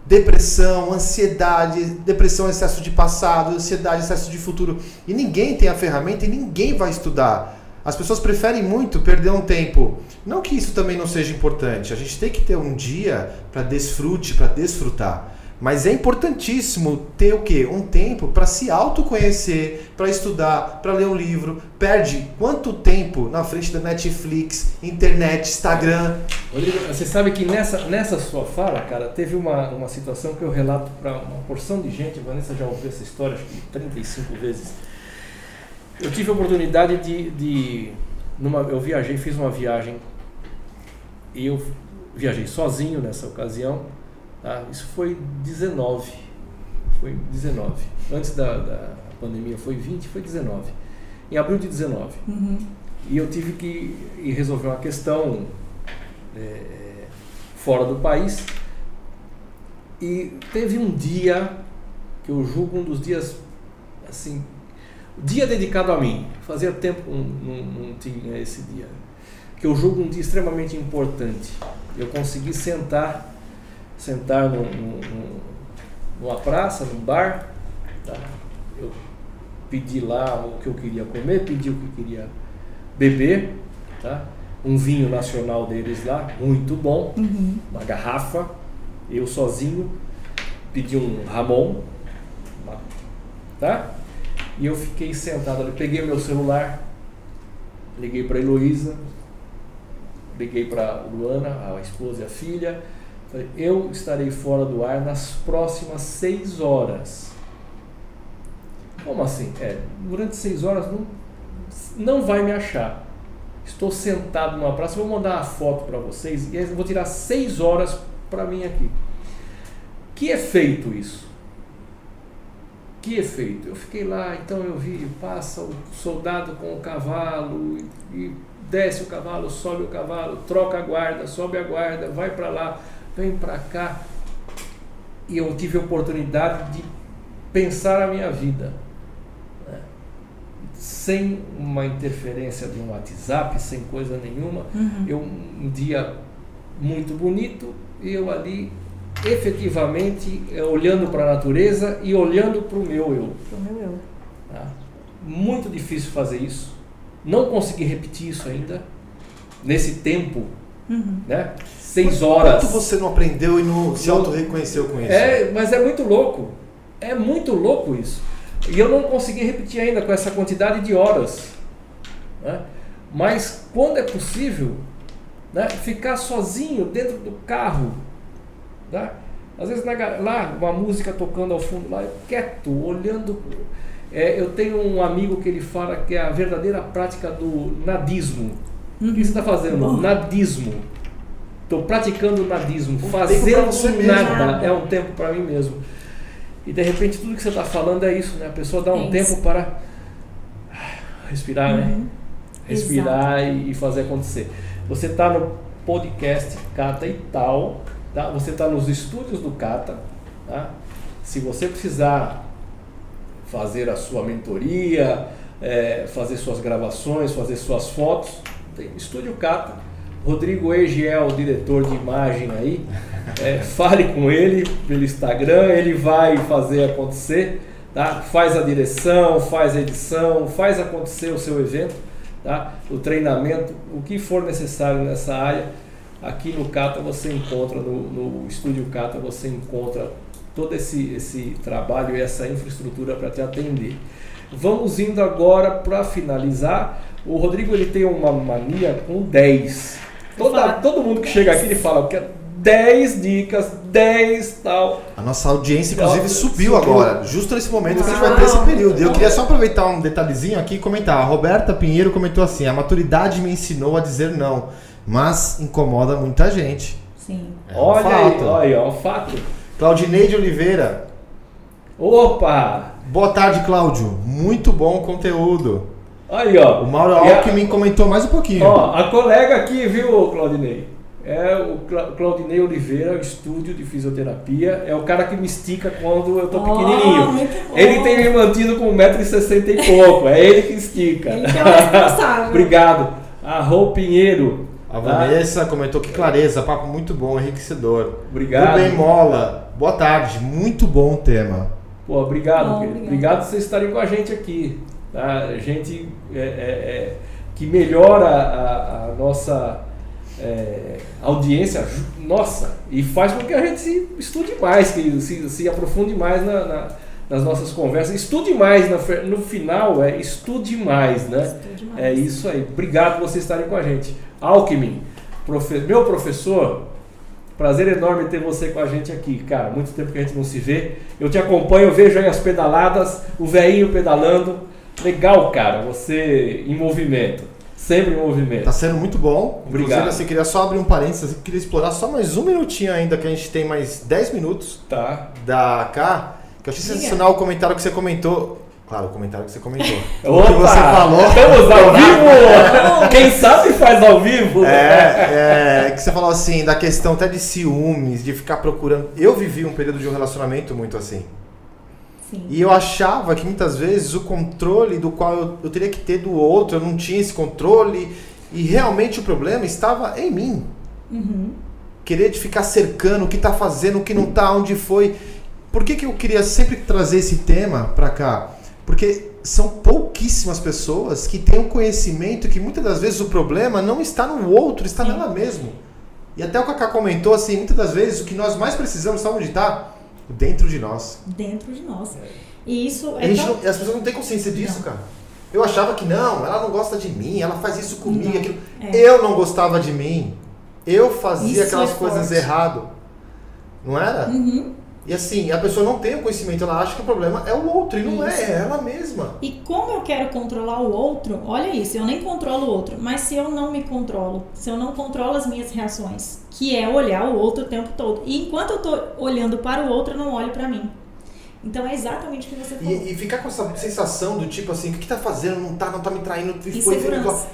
depressão, ansiedade, depressão, excesso de passado, ansiedade, excesso de futuro. E ninguém tem a ferramenta e ninguém vai estudar. As pessoas preferem muito perder um tempo. Não que isso também não seja importante. A gente tem que ter um dia para desfrute, para desfrutar. Mas é importantíssimo ter o quê? Um tempo para se autoconhecer, para estudar, para ler um livro. Perde quanto tempo na frente da Netflix, internet, Instagram? Rodrigo, você sabe que nessa, nessa sua fala, cara, teve uma, uma situação que eu relato para uma porção de gente. A Vanessa já ouviu essa história, acho que 35 vezes. Eu tive a oportunidade de. de numa, eu viajei, fiz uma viagem e eu viajei sozinho nessa ocasião. Tá? Isso foi 19. Foi 19. Antes da, da pandemia foi 20, foi 19. Em abril de 19. Uhum. E eu tive que ir resolver uma questão é, fora do país. E teve um dia que eu julgo um dos dias assim, dia dedicado a mim. Fazia tempo que não, não, não tinha esse dia. que eu julgo um dia extremamente importante. Eu consegui sentar, sentar num, num, numa praça, num bar, tá? eu pedi lá o que eu queria comer, pedi o que eu queria beber, tá? um vinho nacional deles lá, muito bom, Uhum. uma garrafa, eu sozinho, pedi um Ramon, tá? E eu fiquei sentado ali, peguei meu celular, liguei para Heloísa, liguei para Luana, a esposa e a filha, eu estarei fora do ar nas próximas seis horas. Como assim? É, durante seis horas não, não vai me achar. Estou sentado numa praça, vou mandar a foto para vocês e vou tirar seis horas para mim aqui. Que efeito isso? Que efeito? Eu fiquei lá, então eu vi, passa o soldado com o cavalo e, e desce o cavalo, sobe o cavalo, troca a guarda, sobe a guarda, vai para lá, vem para cá. E eu tive a oportunidade de pensar a minha vida né? sem uma interferência de um WhatsApp, sem coisa nenhuma. Uhum. Eu um dia muito bonito, eu ali efetivamente eh, olhando para a natureza e olhando para o meu eu. Pro meu eu. tá? Muito difícil fazer isso. Não consegui repetir isso ainda nesse tempo, Uhum. né? Seis horas. Quanto você não aprendeu e não se auto-reconheceu com isso? É, mas é muito louco. É muito louco isso. E eu não consegui repetir ainda com essa quantidade de horas. né? Mas quando é possível, né, ficar sozinho dentro do carro. Tá? Às vezes na lá, uma música tocando ao fundo, lá, eu quieto, olhando. É, eu tenho um amigo que ele fala que é a verdadeira prática do nadismo. O que você está fazendo? Nadismo. Estou praticando o nadismo, Um fazendo você mesmo. nada. É um tempo para mim mesmo. E de repente tudo que você está falando é isso, né? A pessoa dá um É tempo para respirar, né? Uhum. Respirar e, e fazer acontecer. Você está no podcast Cata e tal, tá? Você está nos estúdios do Cata, tá? Se você precisar fazer a sua mentoria, é, fazer suas gravações, fazer suas fotos, tem Estúdio Cata. Rodrigo Egiel, diretor de imagem aí, é, fale com ele pelo Instagram, ele vai fazer acontecer, tá? Faz a direção, faz a edição, faz acontecer o seu evento, tá? O treinamento, o que for necessário nessa área, aqui no Cata você encontra, no, no Estúdio Cata você encontra todo esse, esse trabalho e essa infraestrutura para te atender. Vamos indo agora para finalizar. O Rodrigo ele tem uma mania com 10. Toda, todo mundo que chega aqui ele fala, eu quero 10 dicas, 10 tal. A nossa audiência, inclusive, subiu, subiu. agora, justo nesse momento que a gente vai ter esse período. E eu queria só aproveitar um detalhezinho aqui e comentar. A Roberta Pinheiro comentou assim: a maturidade me ensinou a dizer não, mas incomoda muita gente. Sim. É um olha aí, fato. olha, ó, um fato. Claudineide Oliveira. Opa! Boa tarde, Cláudio. Muito bom conteúdo. Aí, ó. O Mauro E a- Alckmin comentou mais um pouquinho. Ó, a colega aqui, viu, Claudinei? É o Cla- Claudinei Oliveira, o estúdio de fisioterapia. É o cara que me estica quando eu tô Oh, pequenininho. Ele tem me mantido com 1,60m e pouco. É ele que estica. Ele que é o. Obrigado. Arro Pinheiro. A tá? Vanessa comentou que clareza, papo muito bom, enriquecedor. Obrigado. Rubem Mola, boa tarde, muito bom o tema. Pô, obrigado, querido. obrigado. Obrigado por vocês estarem com a gente aqui. Tá? Gente é, é, é, que melhora a, a nossa é, audiência, nossa, e faz com que a gente se estude mais, que se, se aprofunde mais na- na- nas nossas conversas. Estude mais, na no final é estude mais, né? Estude mais. É isso aí. Obrigado por vocês estarem com a gente. Alckmin, profe- meu professor, prazer enorme ter você com a gente aqui, cara. Muito tempo que a gente não se vê. Eu te acompanho, eu vejo aí as pedaladas, o veinho pedalando. Legal, cara, você em movimento. Sempre em movimento. Tá sendo muito bom. Obrigado. Inclusive, assim, queria só abrir um parênteses, assim, queria explorar só mais um minutinho ainda, que a gente tem mais 10 minutos Tá. da K, que eu achei Diga. sensacional o comentário que você comentou. Claro, o comentário que você comentou. Opa! o que você falou. Estamos ao vivo! Quem sabe faz ao vivo! É, é, que você falou assim, da questão até de ciúmes, de ficar procurando. Eu vivi um período de um relacionamento muito assim. Sim. E eu achava que muitas vezes o controle do qual eu, eu teria que ter do outro, eu não tinha esse controle. E realmente o problema estava em mim. Uhum. Querer de ficar cercando o que tá fazendo, o que não tá, onde foi. Por que, que eu queria sempre trazer esse tema pra cá? Porque são pouquíssimas pessoas que têm o conhecimento que muitas das vezes o problema não está no outro, está Sim. nela mesmo. E até o Kaká comentou assim, muitas das vezes o que nós mais precisamos, sabe onde está? Dentro de nós. Dentro de nós. E isso é tão... não- as pessoas não têm consciência disso, Não. cara. Eu achava que não, ela não gosta de mim, ela faz isso comigo, Não. aquilo. É. Eu não gostava de mim. Eu fazia Isso aquelas é coisas errado. Não era? Uhum. E assim, a pessoa não tem o conhecimento, ela acha que o problema é o outro, e não Isso. é, é ela mesma. E como eu quero controlar o outro, olha isso, eu nem controlo o outro, mas se eu não me controlo, se eu não controlo as minhas reações, que é olhar o outro o tempo todo. E enquanto eu tô olhando para o outro, eu não olho para mim. Então é exatamente o que você falou. E, e ficar com essa sensação do tipo assim, o que, que tá fazendo? Não tá, não tá me traindo. foi-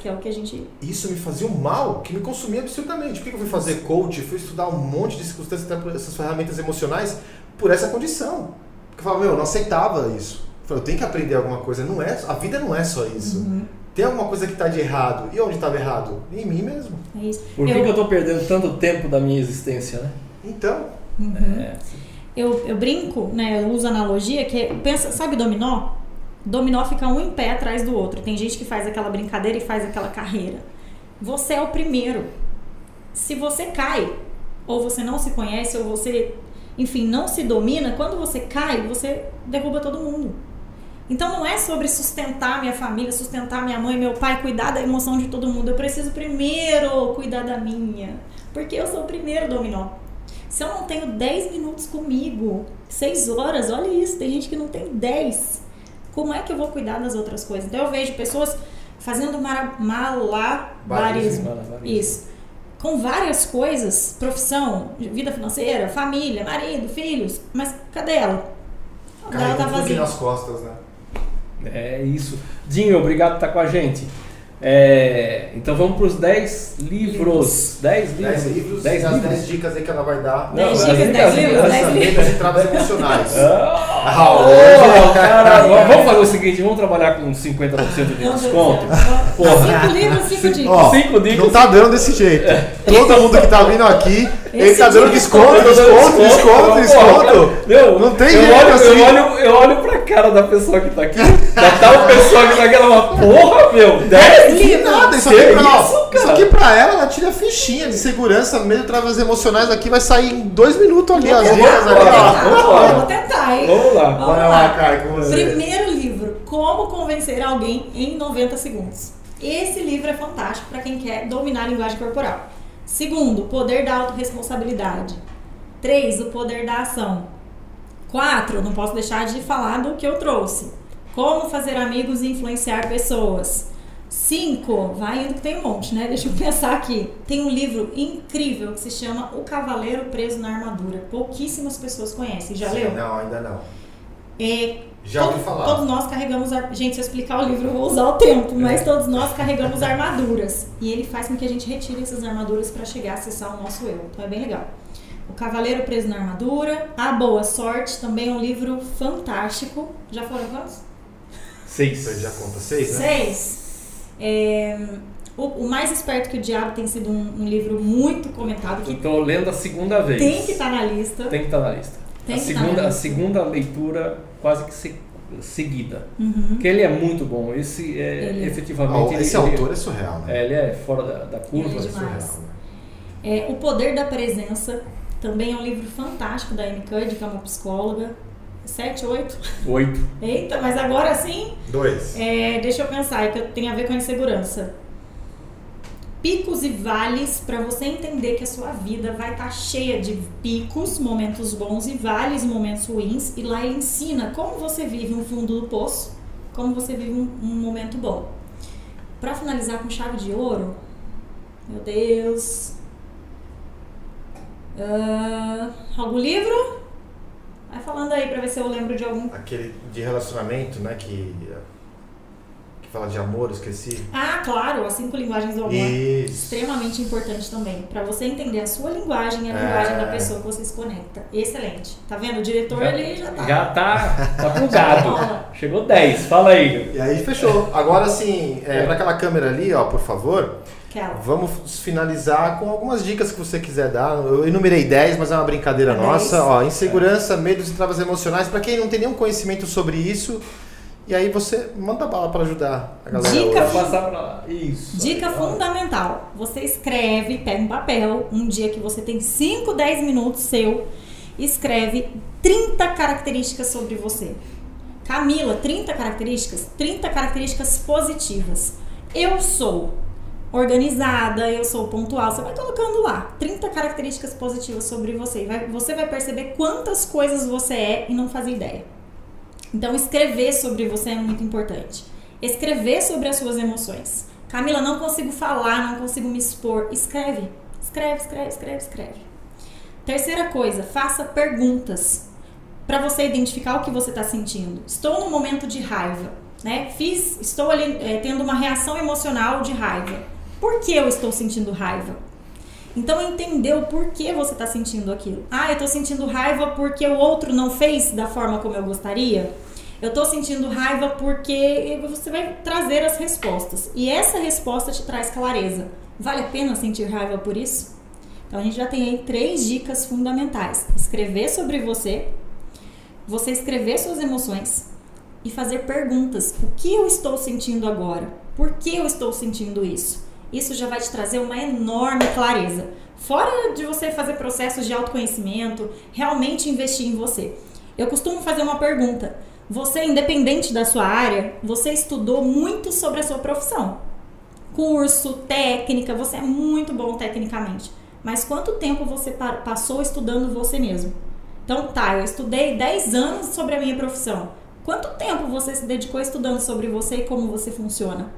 que é o que a gente. Isso me fazia um mal que me consumia absurdamente. Por que que eu fui fazer coach? Fui estudar um monte de circunstâncias, essas ferramentas emocionais, por essa condição. Porque eu falava, meu, eu não aceitava isso. Eu falei, eu tenho que aprender alguma coisa. Não é, a vida não é só isso. Uhum, Tem alguma coisa que tá de errado. E onde estava errado? Em mim mesmo. é isso. Por que, Eu- que eu tô perdendo tanto tempo da minha existência, né? Então, Uhum. É. Eu, eu brinco, né? Eu uso analogia que é, pensa, sabe dominó? Dominó fica um em pé atrás do outro. Tem gente que faz aquela brincadeira e faz aquela carreira. Você é o primeiro. Se você cai, ou você não se conhece, ou você, enfim, não se domina, quando você cai, você derruba todo mundo. Então não é sobre sustentar minha família, sustentar minha mãe, meu pai, cuidar da emoção de todo mundo. Eu preciso primeiro cuidar da minha. Porque eu sou o primeiro dominó. Se eu não tenho 10 minutos comigo, 6 horas, olha isso, tem gente que não tem 10. Como é que eu vou cuidar das outras coisas? Então eu vejo pessoas fazendo. Malabarismo. Isso. Com várias coisas, profissão, vida financeira, família, marido, filhos, mas cadê ela? Carrega tá um pouquinho vazio. nas costas, né? É isso. Dinho, obrigado por estar com a gente. É, então vamos para os 10 livros. 10 livros. 10 livros 10 e as livros. 10 dicas aí que ela vai dar. Não, Dez as dicas, dicas, dez livros, as dez dicas. Lançamentos e travas emocionais. Ah, ô, cara, vamos fazer o seguinte, vamos trabalhar com 50% de desconto. céu. Porra. Cinco livros, cinco dicas. Ó, Cinco dicas. Não tá dando desse jeito. Todo mundo que tá vindo aqui, ele Esse tá dando desconto, desconto, desconto, desconto. Não tem jeito olho, assim. Eu olho, eu olho pra cara da pessoa que tá aqui, da tal pessoa que tá aqui, ela fala, porra, meu, 10 Que nada, isso Que aqui, pra, isso, ó, isso aqui pra ela, ela tira a fichinha de segurança, meio travas emocionais aqui, vai sair em dois minutos ali, as dicas ali, Vamos lá. eu vou tentar, hein? Vamos lá. Vamos Bora lá, Kai, com você. Primeiro livro, Como Convencer Alguém em 90 Segundos. Esse livro é fantástico para quem quer dominar a linguagem corporal. Segundo, o poder da autorresponsabilidade. Três, o poder da ação. Quatro, não posso deixar de falar do que eu trouxe. Como fazer amigos e influenciar pessoas. Cinco, vai indo que tem um monte, né? Deixa eu pensar aqui. Tem um livro incrível que se chama O Cavaleiro Preso na Armadura. Pouquíssimas pessoas conhecem. Já Sim, leu? Não, ainda não. É, Já ouvi Todo- falar. Todos nós carregamos. ar- Gente, se eu explicar o livro, eu vou usar o tempo, mas todos nós carregamos armaduras. E ele faz com que a gente retire essas armaduras para chegar a acessar o nosso eu. Então é bem legal. O Cavaleiro Preso na Armadura. A Boa Sorte também é um livro fantástico. Já foram quantos? Seis. Você já conta seis, né? Seis. É, o, o Mais Esperto que o Diabo tem sido um, um livro muito comentado, que Eu tô lendo a segunda vez. tem que estar na lista. Tem que estar na lista. Tem a, que tá segunda, na a segunda leitura quase que se- seguida. Uhum. Porque ele é muito bom. Esse é Ele é. efetivamente. Ah, esse ele, autor é surreal, né? É, ele é fora da, da curva. Ele é É surreal, né? É, o Poder da Presença também é um livro fantástico da Amy Cuddy, que é uma psicóloga. Sete, oito. Oito. Eita, mas agora sim, Dois. é, deixa eu pensar, é que tem a ver com a insegurança. Picos e vales para você entender que a sua vida vai estar cheia de picos, momentos bons e vales, momentos ruins. E lá ele ensina como você vive um fundo do poço, como você vive um, um momento bom. Para finalizar com chave de ouro, meu Deus. Ah, algum livro? Vai falando aí pra ver se eu lembro de algum. Aquele de relacionamento, né? Que, que Fala de amor, esqueci. Ah, claro, as cinco linguagens do amor. Isso. Extremamente importante também. Pra você entender a sua linguagem e a É. linguagem da pessoa que você se conecta. Excelente. Tá vendo? O diretor, ele já tá. Já tá, tá plugado. Chegou 10, fala aí. E aí fechou. Agora sim, é, para aquela câmera ali, ó, por favor, Aquela. vamos finalizar com algumas dicas que você quiser dar. Eu enumerei 10, mas é uma brincadeira É nossa. 10. Ó, insegurança, medos e travas emocionais. Para quem não tem nenhum conhecimento sobre isso, e aí você manda bala para ajudar a galera. Dica passar pra lá. Isso. Dica aí, ó. fundamental. Você escreve, pega um papel, um dia que você tem 5, 10 minutos seu, escreve 30 características sobre você. Camila, 30 características? 30 características positivas. Eu sou organizada, eu sou pontual. Você vai colocando lá 30 características positivas sobre você. Vai- você vai perceber quantas coisas você é e não fazia ideia. Então, escrever sobre você é muito importante. Escrever sobre as suas emoções. Camila, não consigo falar, não consigo me expor. Escreve. Escreve, escreve, escreve, escreve. Terceira coisa, faça perguntas para você identificar o que você está sentindo. Estou num momento de raiva, né? Fiz, estou ali eh, tendo uma reação emocional de raiva. Por que eu estou sentindo raiva? Então entender o porquê você está sentindo aquilo. Ah, eu estou sentindo raiva porque o outro não fez da forma como eu gostaria. Eu estou sentindo raiva porque você vai trazer as respostas. E essa resposta te traz clareza. Vale a pena sentir raiva por isso? Então a gente já tem aí três dicas fundamentais: escrever sobre você, você escrever suas emoções e fazer perguntas. O que eu estou sentindo agora? Por que eu estou sentindo isso? Isso já vai te trazer uma enorme clareza. Fora de você fazer processos de autoconhecimento, realmente investir em você. Eu costumo fazer uma pergunta. Você, independente da sua área, você estudou muito sobre a sua profissão. Curso, técnica, você é muito bom tecnicamente. Mas quanto tempo você pa- passou estudando você mesmo? Então, tá, eu estudei 10 anos sobre a minha profissão. Quanto tempo você se dedicou estudando sobre você e como você funciona?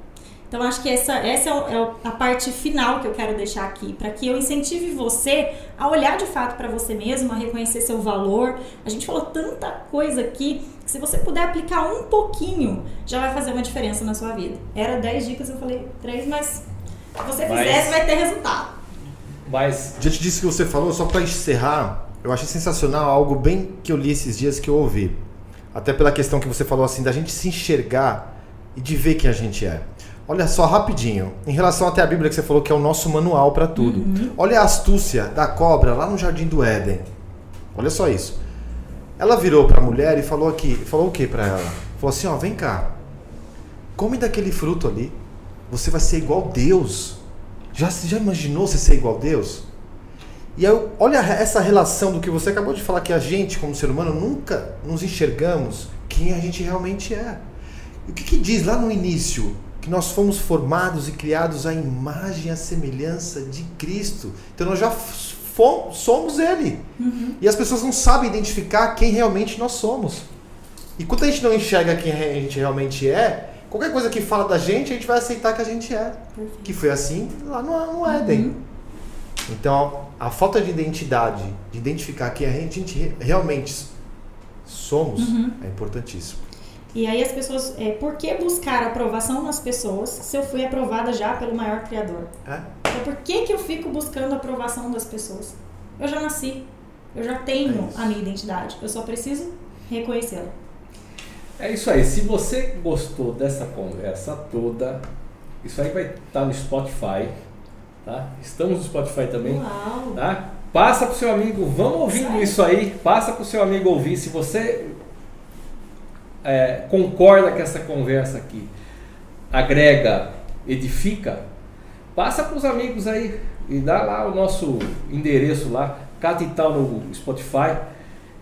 Então, acho que essa, essa é é a parte final que eu quero deixar aqui, para que eu incentive você a olhar de fato para você mesmo, a reconhecer seu valor. A gente falou tanta coisa aqui que se você puder aplicar um pouquinho, já vai fazer uma diferença na sua vida. Era 10 dicas, eu falei 3, mas se você Mas- fizesse, vai ter resultado. Mas Diante disso que você falou, só para encerrar, eu achei sensacional algo bem que eu li esses dias que eu ouvi. Até pela questão que você falou assim, da gente se enxergar e de ver quem a gente é. Olha só, rapidinho, em relação até à Bíblia que você falou que é o nosso manual para tudo. Olha a astúcia da cobra lá no jardim do Éden. Olha só isso. Ela virou para a mulher e falou aqui, falou o que para ela? Falou assim, ó, vem cá. Come daquele fruto ali. Você vai ser igual Deus. Já, já imaginou você ser igual Deus? E aí, olha essa relação do que você acabou de falar, que a gente, como ser humano, nunca nos enxergamos quem a gente realmente é. E o que, que diz lá no início? Que nós fomos formados e criados à imagem e à semelhança de Cristo. Então nós já fomos, somos Ele. E as pessoas não sabem identificar quem realmente nós somos. E quando a gente não enxerga quem a gente realmente é, qualquer coisa que fala da gente, a gente vai aceitar que a gente é. Que foi assim lá no, no Éden. Então, a falta de identidade, de identificar quem a gente, a gente re- realmente somos, é importantíssimo. E aí as pessoas, é, por que buscar aprovação nas pessoas se eu fui aprovada já pelo maior criador? É? Então por que que eu fico buscando a aprovação das pessoas? Eu já nasci, eu já tenho É a minha identidade, eu só preciso reconhecê-la. é isso aí. Se você gostou dessa conversa toda, isso aí vai estar no Spotify, tá? Estamos no Spotify também. Uau! tá? Passa pro seu amigo, vamos ouvindo isso aí, passa pro seu amigo ouvir. Se você é, concorda que essa conversa aqui agrega, edifica, passa para os amigos aí e dá lá o nosso endereço lá, Catital no Spotify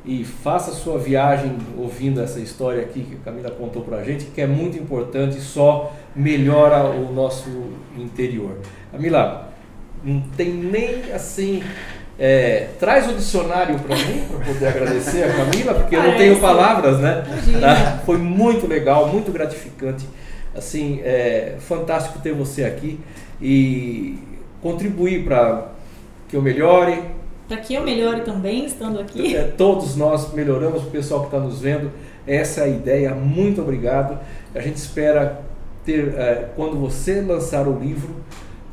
e faça a sua viagem ouvindo essa história aqui que a Camila contou pra gente, que é muito importante, só melhora o nosso interior. Camila, não tem nem assim. É, traz o dicionário para mim, para poder agradecer a Camila, porque eu não tenho palavras, né? Imagina. Tá? Foi muito legal, muito gratificante. Assim, é fantástico ter você aqui e contribuir para que eu melhore, Para que eu melhore também, estando aqui. é, todos nós melhoramos, o pessoal que está nos vendo. Essa é a ideia. Muito obrigado. A gente espera ter, é, quando você lançar o livro,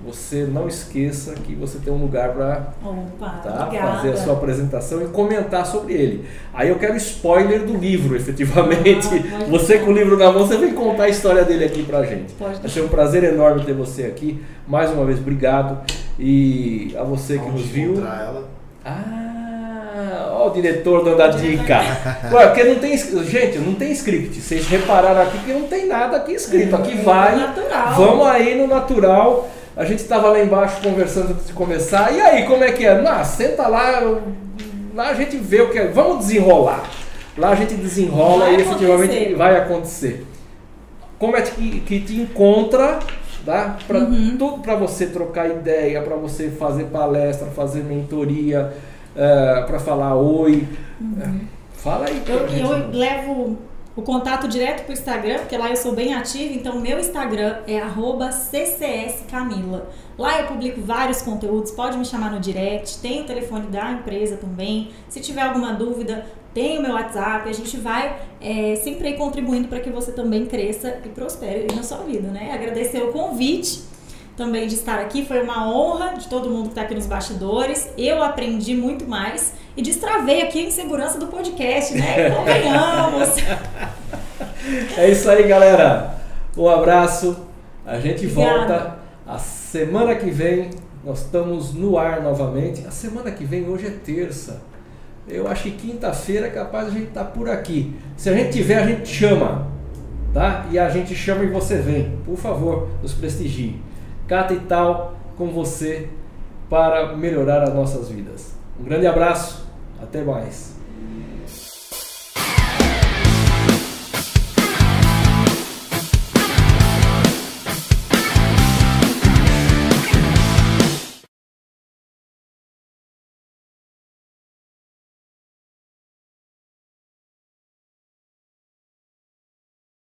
você não esqueça que você tem um lugar para tá, fazer a sua apresentação e comentar sobre ele. Aí eu quero spoiler do livro, efetivamente. Ah, você com o livro na mão, você vem contar a história dele aqui pra gente. Pode Vai ser um prazer enorme ter você aqui. Mais uma vez, obrigado. E a você que Vamos nos viu. Ela. Ah, ó o diretor dando a dica. Ué, porque não tem. Gente, não tem script. Vocês repararam aqui que não tem nada aqui escrito. Aqui é, vai. Natural. Vamos aí no natural. A gente estava lá embaixo conversando antes de começar. E aí, como é que é? Não, senta lá, lá a gente vê o que é. Vamos desenrolar. Lá a gente desenrola vai e efetivamente acontecer. vai acontecer. Como é que, que te encontra tá? para uhum. tudo para você trocar ideia, para você fazer palestra, fazer mentoria, uh, eh, para falar oi. Uhum. Fala aí. Eu, eu levo o contato direto para o Instagram, porque lá eu sou bem ativa, então meu Instagram é ccscamila. Lá eu publico vários conteúdos, pode me chamar no direct, tem o telefone da empresa também. Se tiver alguma dúvida, tem o meu WhatsApp, a gente vai é, sempre contribuindo para que você também cresça e prospere na sua vida, né? Agradecer o convite também de estar aqui, foi uma honra de todo mundo que está aqui nos bastidores. Eu aprendi muito mais e destravei aqui a insegurança do podcast, né? Convenhamos. é isso aí, galera. Um abraço. A gente Obrigada. volta a semana que vem. Nós estamos no ar novamente. A semana que vem, hoje é terça. Eu acho que quinta-feira é capaz a gente estar tá por aqui. Se a gente tiver, a gente chama. Tá? E a gente chama e você vem. Por favor, nos prestigie. Cata e tal com você para melhorar as nossas vidas. Um grande abraço, até mais.